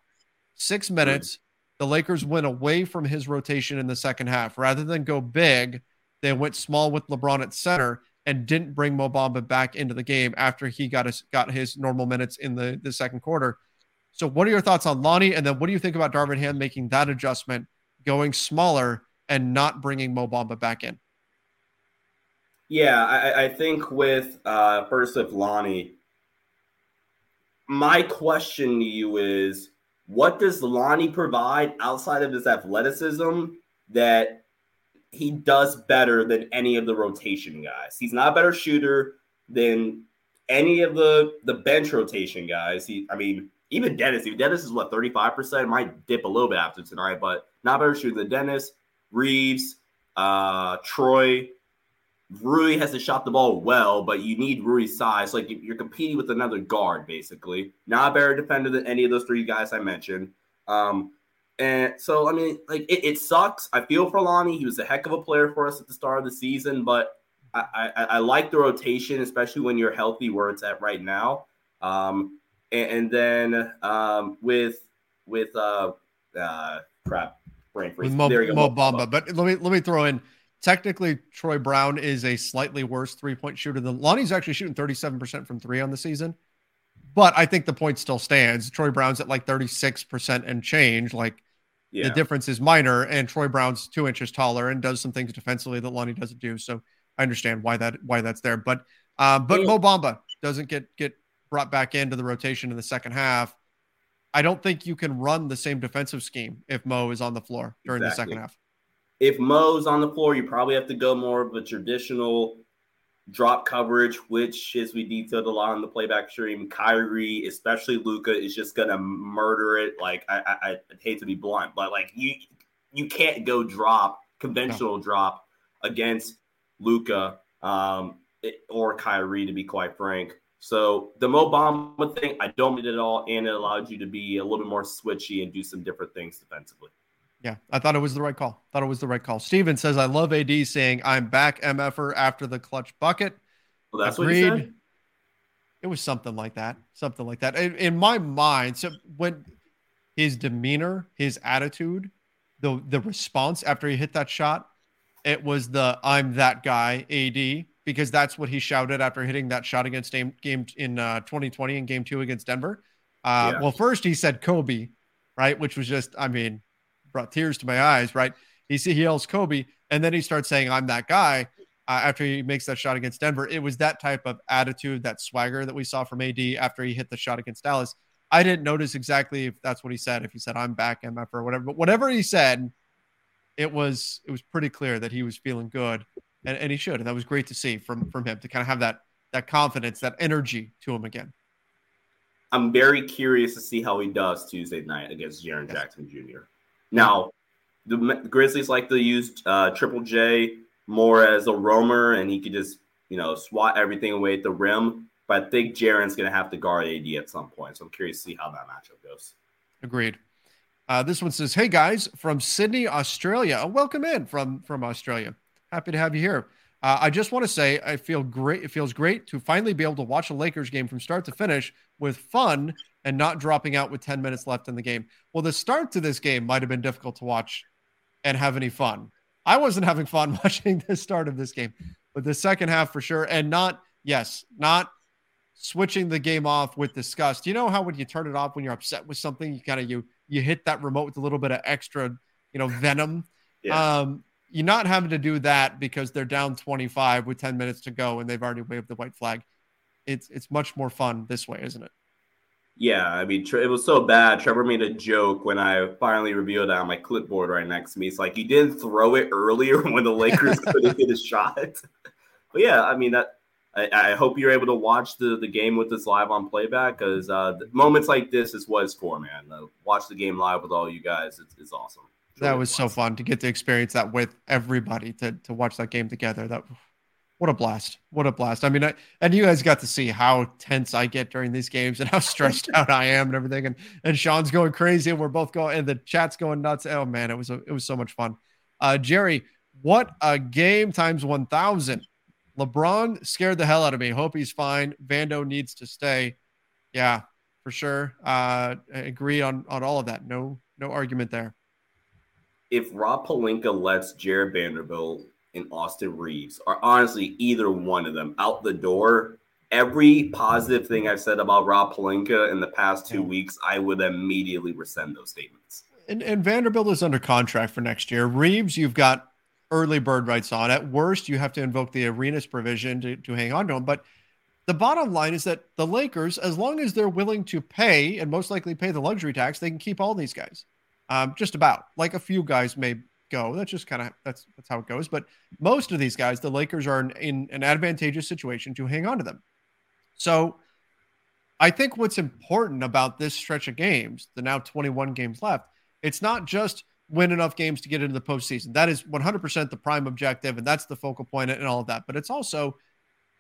Six hmm. minutes. The Lakers went away from his rotation in the second half. Rather than go big, they went small with LeBron at center and didn't bring Mo Bamba back into the game after he got his got his normal minutes in the, the second quarter. So, what are your thoughts on Lonnie? And then, what do you think about Darvin Ham making that adjustment, going smaller and not bringing Mo Bamba back in? Yeah, I, I think with uh, first of Lonnie, my question to you is, what does Lonnie provide outside of his athleticism that he does better than any of the rotation guys? He's not a better shooter than any of the the bench rotation guys. He, I mean, even Dennis, even Dennis is what 35%, might dip a little bit after tonight, but not better shooter than Dennis, Reaves, uh, Troy. Rui has to shot the ball well, but you need Rui's size. Like you're competing with another guard, basically. Not a better defender than any of those three guys I mentioned. Um, and so, I mean, like it, it, sucks. I feel for Lonnie. He was a heck of a player for us at the start of the season, but I, I, I like the rotation, especially when you're healthy, where it's at right now. Um, and, and then um, with with uh, uh, crap, brain freeze. Mo, there you go, Mo Bamba. But let me let me throw in. Technically, Troy Brown is a slightly worse three point shooter than Lonnie's actually shooting 37% from three on the season. But I think the point still stands. Troy Brown's at like 36% and change. Like yeah. the difference is minor, and Troy Brown's two inches taller and does some things defensively that Lonnie doesn't do. So I understand why that why that's there. But uh, but yeah. Mo Bamba doesn't get get brought back into the rotation in the second half. I don't think you can run the same defensive scheme if Mo is on the floor during exactly. the second half. If Mo's on the floor, you probably have to go more of a traditional drop coverage, which, as we detailed a lot on the playback stream, Kyrie, especially Luka, is just gonna murder it. Like I, I, I hate to be blunt, but like you, you can't go drop conventional no. drop against Luka um, or Kyrie, to be quite frank. So the Mo Bamba thing, I don't need it at all, and it allowed you to be a little bit more switchy and do some different things defensively. Yeah, I thought it was the right call. Thought it was the right call. Steven says, "I love AD saying I'm back, MFer after the clutch bucket." Well, that's Agreed. what he said. It was something like that. Something like that. In, in my mind, so when his demeanor, his attitude, the the response after he hit that shot, it was the "I'm that guy" AD because that's what he shouted after hitting that shot against game, game in uh, 2020 in game two against Denver. Uh, yeah. Well, first he said Kobe, right, which was just, I mean, brought tears to my eyes, right? He see, he yells Kobe, and then he starts saying, "I'm that guy." Uh, after he makes that shot against Denver, it was that type of attitude, that swagger that we saw from AD after he hit the shot against Dallas. I didn't notice exactly if that's what he said, if he said "I'm back, MF" or whatever, but whatever he said, it was it was pretty clear that he was feeling good and, and he should. And that was great to see from from him to kind of have that that confidence, that energy to him again. I'm very curious to see how he does Tuesday night against Jaren yes. Jackson Jr. Now, the Grizzlies like to use uh, Triple J more as a roamer, and he could just you know swat everything away at the rim. But I think Jaren's going to have to guard AD at some point, so I'm curious to see how that matchup goes. Agreed. Uh, this one says, "Hey guys, from Sydney, Australia. Welcome in from from Australia. Happy to have you here. Uh, I just want to say I feel great. It feels great to finally be able to watch a Lakers game from start to finish with fun and not dropping out with 10 minutes left in the game. Well, the start to this game might have been difficult to watch and have any fun. I wasn't having fun watching the start of this game, but the second half for sure. And not, yes, not switching the game off with disgust. You know how when you turn it off when you're upset with something, you kind of you you hit that remote with a little bit of extra, you know, venom. Yeah. Um, you're not having to do that because they're down 25 with 10 minutes to go and they've already waved the white flag. It's it's much more fun this way, isn't it? Yeah, I mean, it was so bad. Trevor made a joke when I finally revealed that on my clipboard right next to me. It's like you didn't throw it earlier when the Lakers couldn't hit a shot. but yeah, I mean that. I, I, hope you're able to watch the, the game with us live on playback because uh, moments like this is what it's for, man. Uh, watch the game live with all you guys. It's, it's awesome. It's that was so fun to get to experience that with everybody to to watch that game together. That what a blast! What a blast! I mean, I, and you guys got to see how tense I get during these games and how stressed out I am and everything. And and Sean's going crazy, and we're both going, and the chat's going nuts. Oh man, it was a, it was so much fun. Uh, Jerry, what a game times one thousand. LeBron scared the hell out of me. Hope he's fine. Vando needs to stay. Yeah, for sure. Uh, I agree on on all of that. No no argument there. If Rob Pelinka lets Jarred Vanderbilt and Austin Reaves are honestly either one of them out the door. Every positive thing I've said about Rob Pelinka in the past two weeks, I would immediately rescind those statements. And, and Vanderbilt is under contract for next year. Reaves, you've got early bird rights on. At worst, you have to invoke the arenas provision to, to hang on to him. But the bottom line is that the Lakers, as long as they're willing to pay and most likely pay the luxury tax, they can keep all these guys. Um, just about like a few guys may go. That's just kind of that's that's how it goes. But most of these guys, the Lakers are in, in an advantageous situation to hang on to them. So I think what's important about this stretch of games, the now 21 games left, it's not just win enough games to get into the postseason. That is 100% the prime objective, and that's the focal point and all of that. But it's also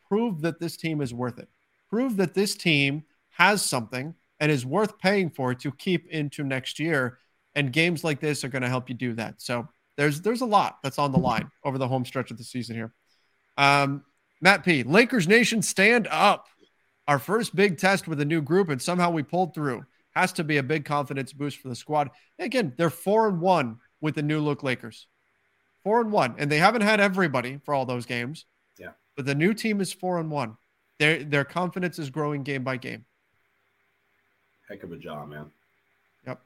prove that this team is worth it. Prove that this team has something and is worth paying for to keep into next year. And games like this are going to help you do that. So there's there's a lot that's on the line over the home stretch of the season here. Um, Matt P. Lakers Nation, stand up. Our first big test with a new group, and somehow we pulled through. Has to be a big confidence boost for the squad. Again, they're four and one with the new look Lakers. Four and one, and they haven't had everybody for all those games. Yeah, but the new team is four and one. Their their confidence is growing game by game. Heck of a job, man. Yep.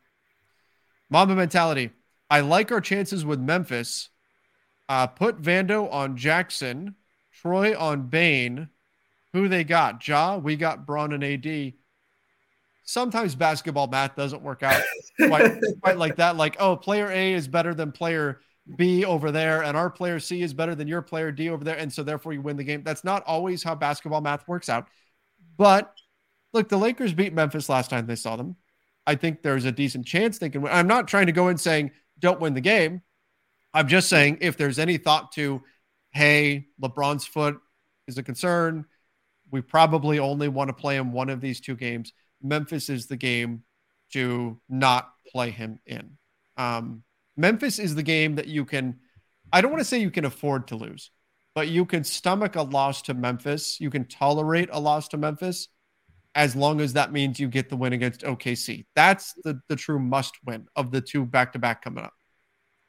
Mamba mentality. I like our chances with Memphis. Uh, put Vando on Jackson, Troy on Bane. Who they got? Ja, we got Bron and AD. Sometimes basketball math doesn't work out quite, quite like that. Like, oh, player A is better than player B over there, and our player C is better than your player D over there. And so therefore you win the game. That's not always how basketball math works out. But look, the Lakers beat Memphis last time they saw them. I think there's a decent chance they can win. I'm not trying to go in saying don't win the game. I'm just saying if there's any thought to, hey, LeBron's foot is a concern, we probably only want to play him one of these two games. Memphis is the game to not play him in. Um, Memphis is the game that you can, I don't want to say you can afford to lose, but you can stomach a loss to Memphis. You can tolerate a loss to Memphis as long as that means you get the win against OKC. That's the, the true must win of the two back to back coming up.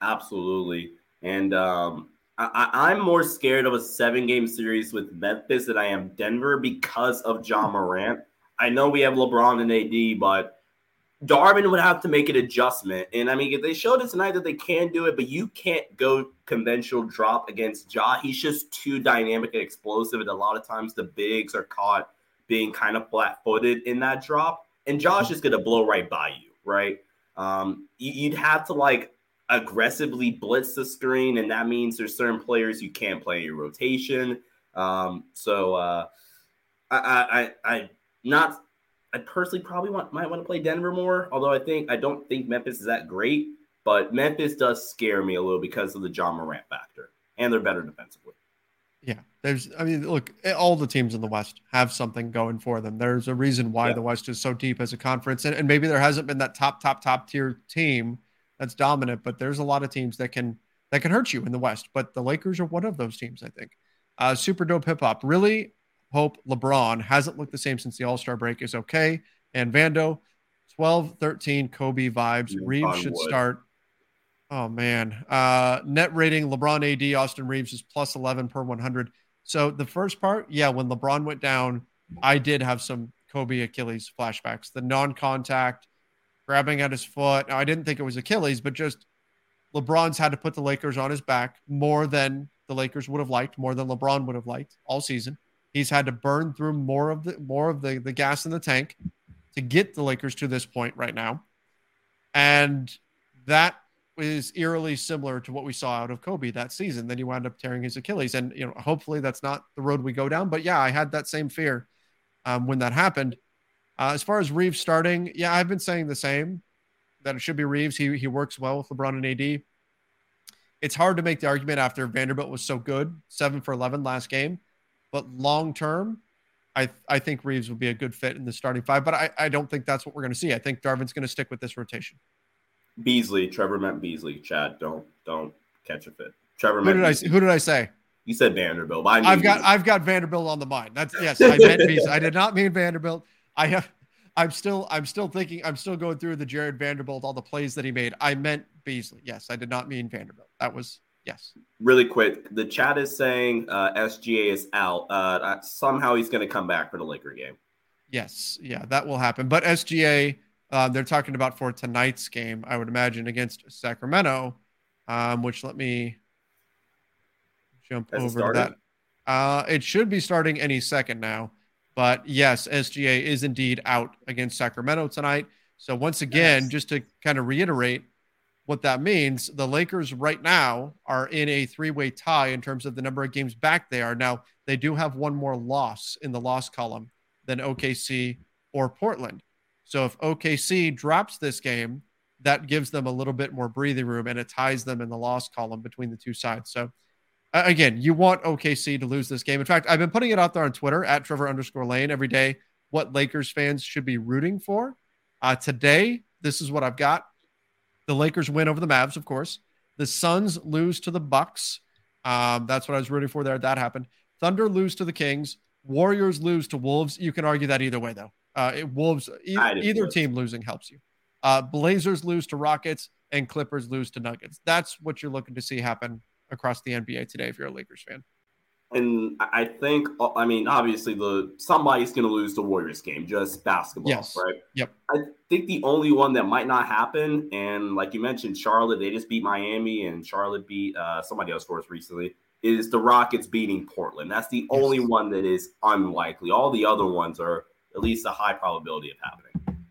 Absolutely. And um, I, am more scared of a seven game series with Memphis than I am Denver because of Ja Morant. I know we have LeBron and AD, but Darvin would have to make an adjustment. And I mean, they showed it tonight that they can do it, but you can't go conventional drop against Ja. He's just too dynamic and explosive. And a lot of times the bigs are caught being kind of flat footed in that drop. And Josh is going to blow right by you, right? Um, you'd have to like aggressively blitz the screen, and that means there's certain players you can't play in your rotation. Um, so uh, I, I, I, not. I personally probably want might want to play Denver more, although I think I don't think Memphis is that great. But Memphis does scare me a little because of the Ja Morant factor, and they're better defensively. Yeah, there's. I mean, look, eh, all the teams in the West have something going for them. There's a reason why Yeah. the West is so deep as a conference, and, and maybe there hasn't been that top, top, top tier team that's dominant, but there's a lot of teams that can that can hurt you in the West. But the Lakers are one of those teams, I think. Uh, super dope hip hop. Really hope LeBron hasn't looked the same since the All Star break is okay. And Vando, 12 13 Kobe vibes. Reaves should start. Oh, man. Uh, net rating LeBron AD, Austin Reaves is plus 11 per 100. So the first part, yeah, when LeBron went down, I did have some Kobe Achilles flashbacks. The non contact, grabbing at his foot. Now, I didn't think it was Achilles, but just LeBron's had to put the Lakers on his back more than the Lakers would have liked, more than LeBron would have liked all season. He's had to burn through more of the more of the, the gas in the tank to get the Lakers to this point right now. And that is eerily similar to what we saw out of Kobe that season. Then he wound up tearing his Achilles. And you know, hopefully that's not the road we go down. But yeah, I had that same fear um, when that happened. Uh, as far as Reaves starting, yeah, I've been saying the same that it should be Reaves. He he works well with LeBron and AD. It's hard to make the argument after Vanderbilt was so good, seven for eleven last game, but long term, I I think Reaves would be a good fit in the starting five. But I I don't think that's what we're going to see. I think Darvin's going to stick with this rotation. Beasley, Trevor meant Beasley. Chad, don't don't catch a fit. Trevor Who meant did I who did I say? You said Vanderbilt. I I've got I've got Vanderbilt on the mind. That's yes, I meant Beasley. I did not mean Vanderbilt. I have I'm still I'm still thinking I'm still going through the Jarred Vanderbilt, all the plays that he made. I meant Beasley. Yes, I did not mean Vanderbilt. That was yes. really quick. The chat is saying uh, SGA is out. Uh, uh, somehow he's going to come back for the Laker game. Yes, yeah, that will happen. But SGA, uh, they're talking about for tonight's game, I would imagine against Sacramento, um, which let me jump Has over that. Uh, it should be starting any second now. But yes, SGA is indeed out against Sacramento tonight. So once again, Yes. just to kind of reiterate what that means, the Lakers right now are in a three-way tie in terms of the number of games back they are. Now, they do have one more loss in the loss column than OKC or Portland. So if OKC drops this game, that gives them a little bit more breathing room and it ties them in the loss column between the two sides. So again, you want OKC to lose this game. In fact, I've been putting it out there on Twitter at Trevor underscore Lane every day. What Lakers fans should be rooting for. Uh, today, this is what I've got. The Lakers win over the Mavs, of course. The Suns lose to the Bucks. Um, that's what I was rooting for there. That happened. Thunder lose to the Kings. Warriors lose to Wolves. You can argue that either way, though. Uh, it, Wolves, e- either team losing helps you. Uh, Blazers lose to Rockets and Clippers lose to Nuggets. That's what you're looking to see happen across the NBA today if you're a Lakers fan. And I I think, uh, I mean, obviously, the somebody's going to lose the Warriors game, just basketball, Yes. right? Yep. I think the only one that might not happen, and like you mentioned, Charlotte, they just beat Miami, and Charlotte beat uh, somebody else for us recently, is the Rockets beating Portland. That's the Yes. only one that is unlikely. All the other ones are at least a high probability of happening.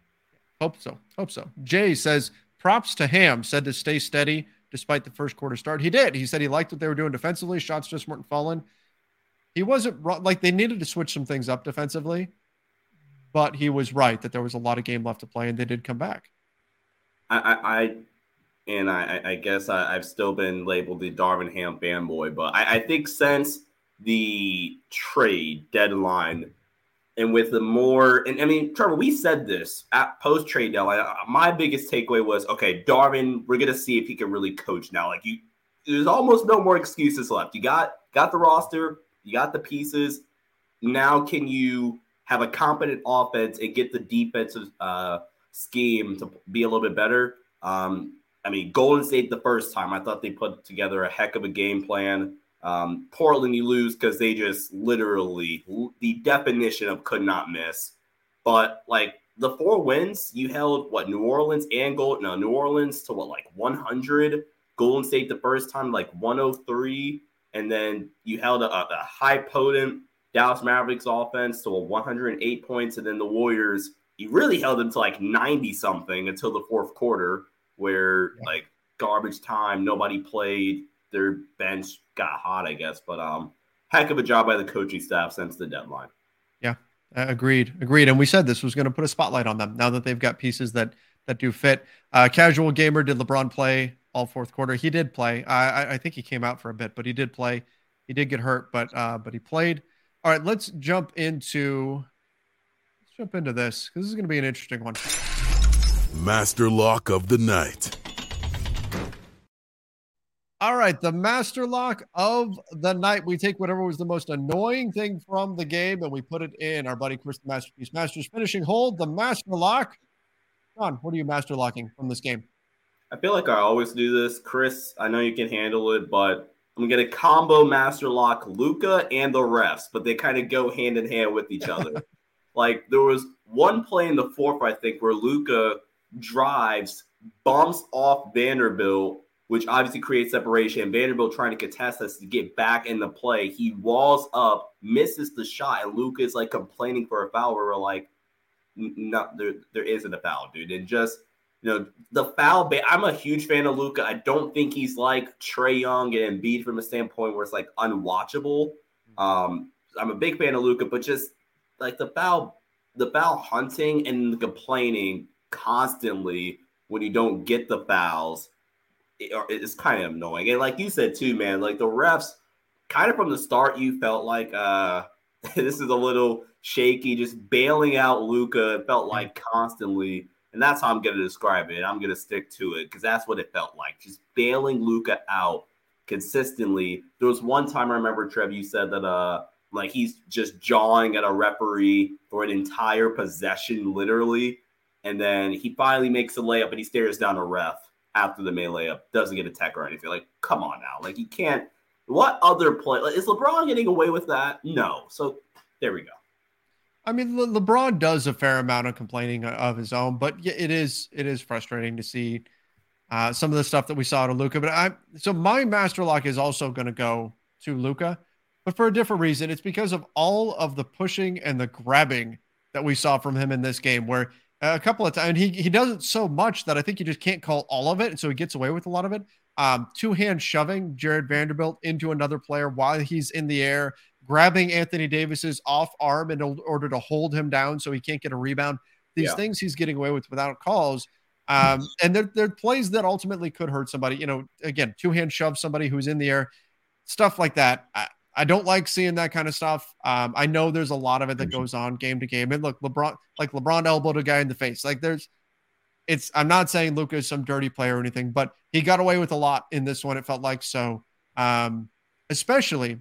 Hope so. Hope so. Jay says props to Ham. Said to stay steady despite the first quarter start. He did. He said he liked what they were doing defensively. Shots just weren't falling. He wasn't. Like they needed to switch some things up defensively, but he was right that there was a lot of game left to play, and they did come back. I, I, I and I, I guess I, I've still been labeled the Darvin Ham fanboy, but I, I think since the trade deadline and with the more, and I mean, Trevor, we said this at post trade deadline. My biggest takeaway was okay, Darvin, we're gonna see if he can really coach now. Like you, there's almost no more excuses left. You got got the roster, you got the pieces. Now, can you have a competent offense and get the defensive uh, scheme to be a little bit better? Um, I mean, Golden State the first time, I thought they put together a heck of a game plan. Um, Portland, you lose because they just literally the definition of could not miss. But like the four wins, you held what New Orleans and Gold, no New Orleans to what like 100. Golden State the first time like 103, and then you held a, a high potent Dallas Mavericks offense to a 108 points, and then the Warriors you really held them to like 90 something until the fourth quarter, where Yeah. like garbage time, nobody played, their bench got hot, I guess. But um, heck of a job by the coaching staff since the deadline. Yeah, agreed. Agreed. And we said this was going to put a spotlight on them now that they've got pieces that that do fit. Uh, casual gamer, did LeBron play all fourth quarter? He did play. I, I, I think he came out for a bit, but he did play. he did get hurt, but uh, but he played. All right, let's jump into let's jump into this because this is going to be an interesting one. Master Lock of the Night. All right, the master lock of the night. We take whatever was the most annoying thing from the game and we put it in our buddy Chris the Masterpiece Masters finishing hold. The master lock. John, what are you master locking from this game? I feel like I always do this. Chris, I know you can handle it, but I'm gonna combo master lock Luka and the refs, but they kind of go hand in hand with each other. like there was one play in the fourth, I think, where Luka drives, bumps off Vanderbilt which obviously creates separation. Vanderbilt trying to contest us to get back in the play. He walls up, misses the shot, and Luka is like complaining for a foul. Where we're like, no, there, there isn't a foul, dude. And just you know, the foul. I'm a huge fan of Luka. I don't think he's like Trae Young and Embiid from a standpoint where it's like unwatchable. Um, I'm a big fan of Luka, but just like the foul, the foul hunting and the complaining constantly when you don't get the fouls it's kind of annoying. And like you said too, man, like the refs, kind of from the start, you felt like uh this is a little shaky, just bailing out Luka. It felt like constantly, and that's how I'm going to describe it. I'm going to stick to it because that's what it felt like, just bailing Luka out consistently. There was one time I remember Trev, you said that uh like he's just jawing at a referee for an entire possession, literally, and then he finally makes a layup and he stares down a ref after the melee up, doesn't get a tech or anything. Like, come on now. Like, you can't. What other play? Like, is LeBron getting away with that? No. So there we go. I mean, Le- LeBron does a fair amount of complaining of his own, but it is it is frustrating to see uh, some of the stuff that we saw to Luka. But I so my master lock is also going to go to Luka, but for a different reason. It's because of all of the pushing and the grabbing that we saw from him in this game, where a couple of times. And he he does it so much that I think you just can't call all of it, and so he gets away with a lot of it. Um, two hand shoving Jarred Vanderbilt into another player while he's in the air, grabbing Anthony Davis's off arm in order to hold him down so he can't get a rebound. These yeah. things he's getting away with without calls. Um, and they're, they're plays that ultimately could hurt somebody. You know, again, two hand shove somebody who's in the air, stuff like that. I, I don't like seeing that kind of stuff. Um, I know there's a lot of it that goes on game to game. And look, LeBron, like LeBron elbowed a guy in the face. Like there's, it's. I'm not saying Luka is some dirty player or anything, but he got away with a lot in this one. It felt like so. Um, especially,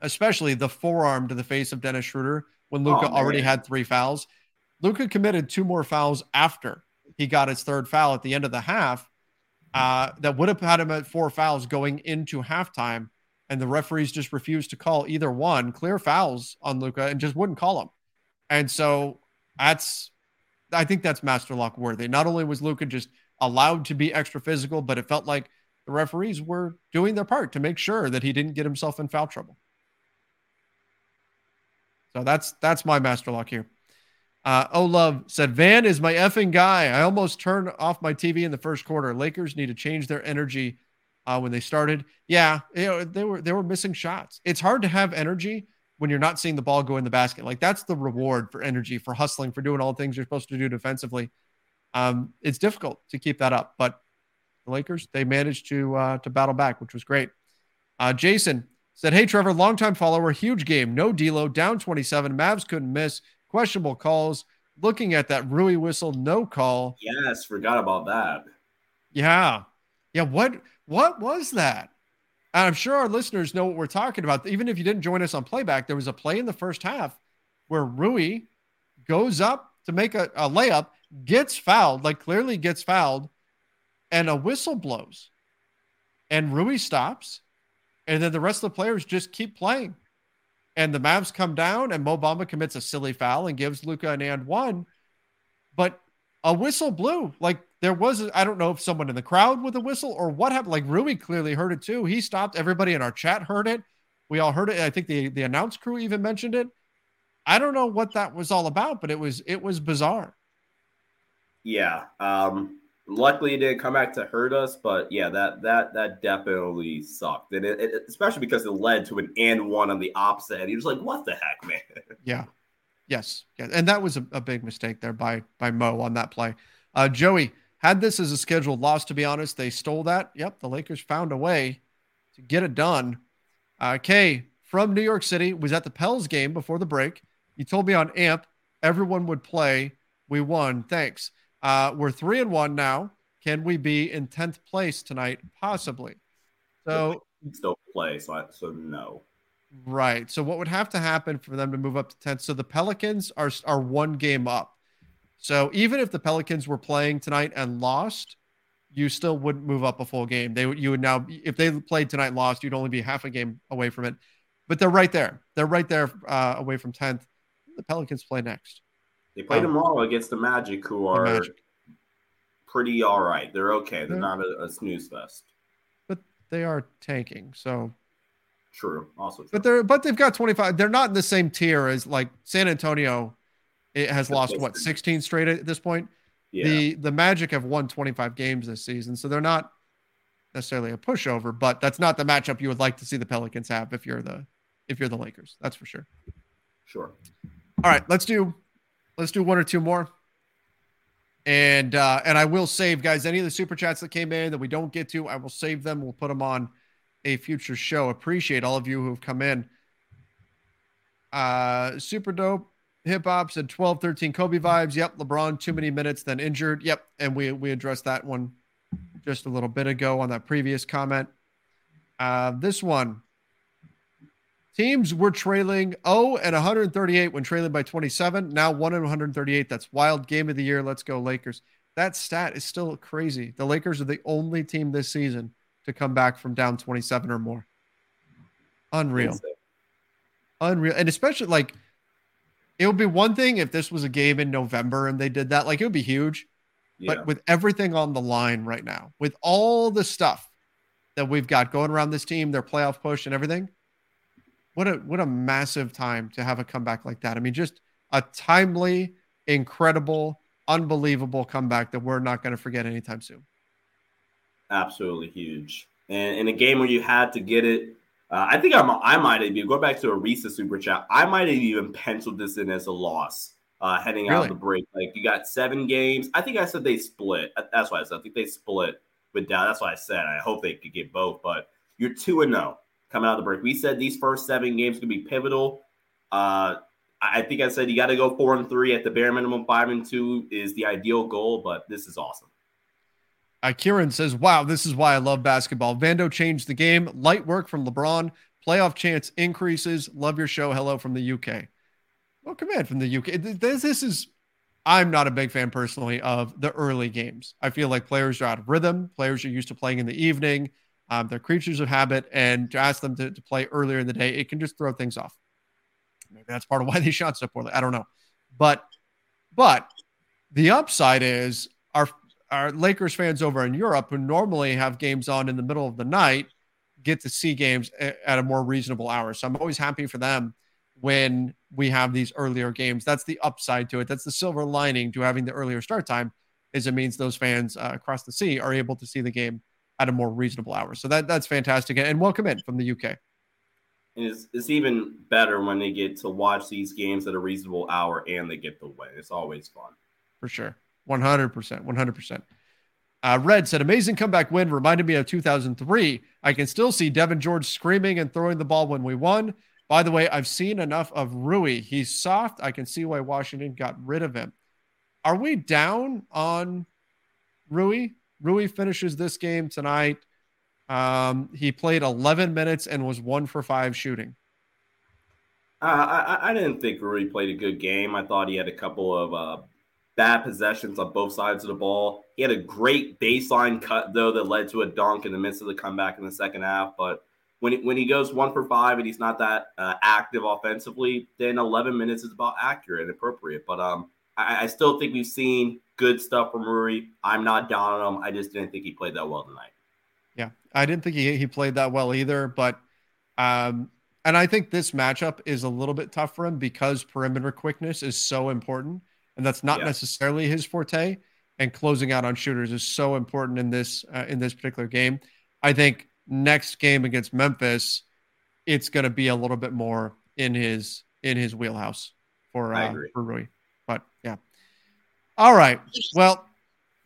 especially the forearm to the face of Dennis Schroeder when Luka oh, already had three fouls. Luka committed two more fouls after he got his third foul at the end of the half. Uh, that would have had him at four fouls going into halftime and the referees just refused to call either one clear fouls on Luka and just wouldn't call them. And so that's, I think that's master lock worthy. Not only was Luka just allowed to be extra physical, but it felt like the referees were doing their part to make sure that he didn't get himself in foul trouble. So that's that's my master lock here. Uh, oh, love said Van is my effing guy. I almost turned off my TV in the first quarter. Lakers need to change their energy uh, when they started. Yeah, you know, they were they were missing shots. It's hard to have energy when you're not seeing the ball go in the basket. Like that's the reward for energy, for hustling, for doing all the things you're supposed to do defensively. Um, it's difficult to keep that up, but the Lakers they managed to uh, to battle back, which was great. Uh, Jason said, "Hey Trevor, longtime follower, huge game, no D'Lo, down 27. Mavs couldn't miss, questionable calls. Looking at that Rui whistle, no call. Yes, forgot about that. Yeah, yeah. What what was that? And I'm sure our listeners know what we're talking about. Even if you didn't join us on playback, there was a play in the first half where Rui goes up to make a, a layup, gets fouled, like clearly gets fouled, and a whistle blows. And Rui stops. And then the rest of the players just keep playing. And the Mavs come down, and Mo Bamba commits a silly foul and gives Luka an and one. But a whistle blew. Like there was, I don't know if someone in the crowd with a whistle or what happened. Like Rui clearly heard it too. He stopped. Everybody in our chat heard it. We all heard it. I think the the announce crew even mentioned it. I don't know what that was all about, but it was it was bizarre. Yeah. Um luckily it didn't come back to hurt us, but yeah, that that that definitely sucked. And it, it, especially because it led to an and one on the opposite. And he was like, what the heck, man? Yeah. Yes. Yeah. And that was a, a big mistake there by by Mo on that play. Uh Joey, had this as a scheduled loss, to be honest, they stole that. Yep, the Lakers found a way to get it done. Uh, Kay from New York City was at the Pels game before the break. You told me on AMP everyone would play. We won. Thanks. Uh, we're three and one now. Can we be in 10th place tonight? Possibly. So still play, so I, so no. Right. So what would have to happen for them to move up to 10th? So the Pelicans are are one game up. So even if the Pelicans were playing tonight and lost, you still wouldn't move up a full game. They you would now if they played tonight lost, you'd only be half a game away from it. But they're right there. They're right there uh, away from 10th. The Pelicans play next. They play um, tomorrow against the Magic, who are Magic. pretty all right. They're okay. They're yeah. not a, a, snooze fest. But they are tanking, so true. Also, true. but they're but they've got 25. They're not in the same tier as like San Antonio. It has lost what 16 straight at this point. Yeah. The the Magic have won 25 games this season, so they're not necessarily a pushover, but that's not the matchup you would like to see the Pelicans have if you're the if you're the Lakers. That's for sure. Sure. All right, let's do let's do one or two more. And uh and I will save guys any of the super chats that came in that we don't get to, I will save them. We'll put them on a future show. Appreciate all of you who've come in. Uh super dope. Hip hop said 12 13 Kobe vibes. Yep. LeBron, too many minutes, then injured. Yep. And we, we addressed that one just a little bit ago on that previous comment. Uh, this one teams were trailing 0 and 138 when trailing by 27. Now 1 and 138. That's wild game of the year. Let's go, Lakers. That stat is still crazy. The Lakers are the only team this season to come back from down 27 or more. Unreal. Unreal. And especially like, it would be one thing if this was a game in November and they did that. Like it would be huge. Yeah. But with everything on the line right now, with all the stuff that we've got going around this team, their playoff push and everything, what a what a massive time to have a comeback like that. I mean, just a timely, incredible, unbelievable comeback that we're not going to forget anytime soon. Absolutely huge. And in a game where you had to get it uh, I think I'm, I might have even go back to a recent super chat. I might have even penciled this in as a loss uh, heading really? out the break. Like you got seven games. I think I said they split. That's why I said I think they split with Dow. That's why I said I hope they could get both. But you're two and zero oh coming out of the break. We said these first seven games could be pivotal. Uh, I think I said you got to go four and three at the bare minimum. Five and two is the ideal goal, but this is awesome. Uh, Kieran says, Wow, this is why I love basketball. Vando changed the game. Light work from LeBron. Playoff chance increases. Love your show. Hello from the UK. Welcome in from the UK. This, this is, I'm not a big fan personally of the early games. I feel like players are out of rhythm. Players are used to playing in the evening. Um, they're creatures of habit. And to ask them to, to play earlier in the day, it can just throw things off. Maybe that's part of why they shot so poorly. I don't know. But, but the upside is our Lakers fans over in Europe who normally have games on in the middle of the night get to see games at a more reasonable hour. So I'm always happy for them when we have these earlier games. That's the upside to it. That's the silver lining to having the earlier start time is it means those fans uh, across the sea are able to see the game at a more reasonable hour. So that that's fantastic. And welcome in from the UK. It's, it's even better when they get to watch these games at a reasonable hour and they get the win. It's always fun. For sure. 100%. 100%. Uh, Red said, amazing comeback win. Reminded me of 2003. I can still see Devean George screaming and throwing the ball when we won. By the way, I've seen enough of Rui. He's soft. I can see why Washington got rid of him. Are we down on Rui? Rui finishes this game tonight. Um, he played 11 minutes and was one for five shooting. Uh, I, I, didn't think Rui played a good game. I thought he had a couple of uh, bad possessions on both sides of the ball. He had a great baseline cut though that led to a dunk in the midst of the comeback in the second half. But when he, when he goes one for five and he's not that uh, active offensively, then 11 minutes is about accurate and appropriate. But um, I, I, still think we've seen good stuff from Rui. I'm not down on him. I just didn't think he played that well tonight. Yeah, I didn't think he, he played that well either. But um, and I think this matchup is a little bit tough for him because perimeter quickness is so important and that's not yeah. necessarily his forte. And closing out on shooters is so important in this uh, in this particular game. I think next game against Memphis, it's going to be a little bit more in his in his wheelhouse for uh, for Rui. But yeah, all right. Well,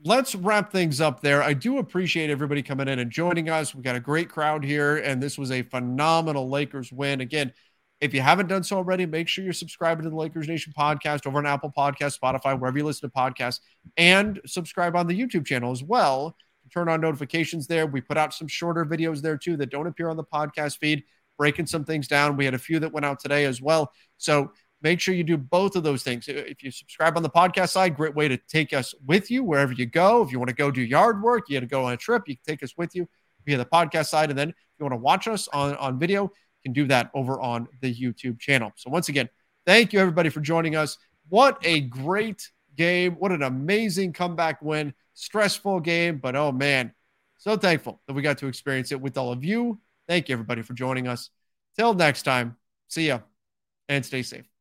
let's wrap things up there. I do appreciate everybody coming in and joining us. We got a great crowd here, and this was a phenomenal Lakers win. Again, if you haven't done so already, make sure you're subscribing to the Lakers Nation podcast over on Apple Podcast, Spotify, wherever you listen to podcasts, and subscribe on the YouTube channel as well. Turn on notifications there. We put out some shorter videos there too that don't appear on the podcast feed, breaking some things down. We had a few that went out today as well. So make sure you do both of those things. If you subscribe on the podcast side, great way to take us with you wherever you go. If you want to go do yard work, you got to go on a trip, you can take us with you via the podcast side. And then if you want to watch us on, on video, can do that over on the YouTube channel. So once again, thank you everybody for joining us. What a great game. What an amazing comeback win. Stressful game, but oh man, so thankful that we got to experience it with all of you. Thank you everybody for joining us. Till next time, see ya and stay safe.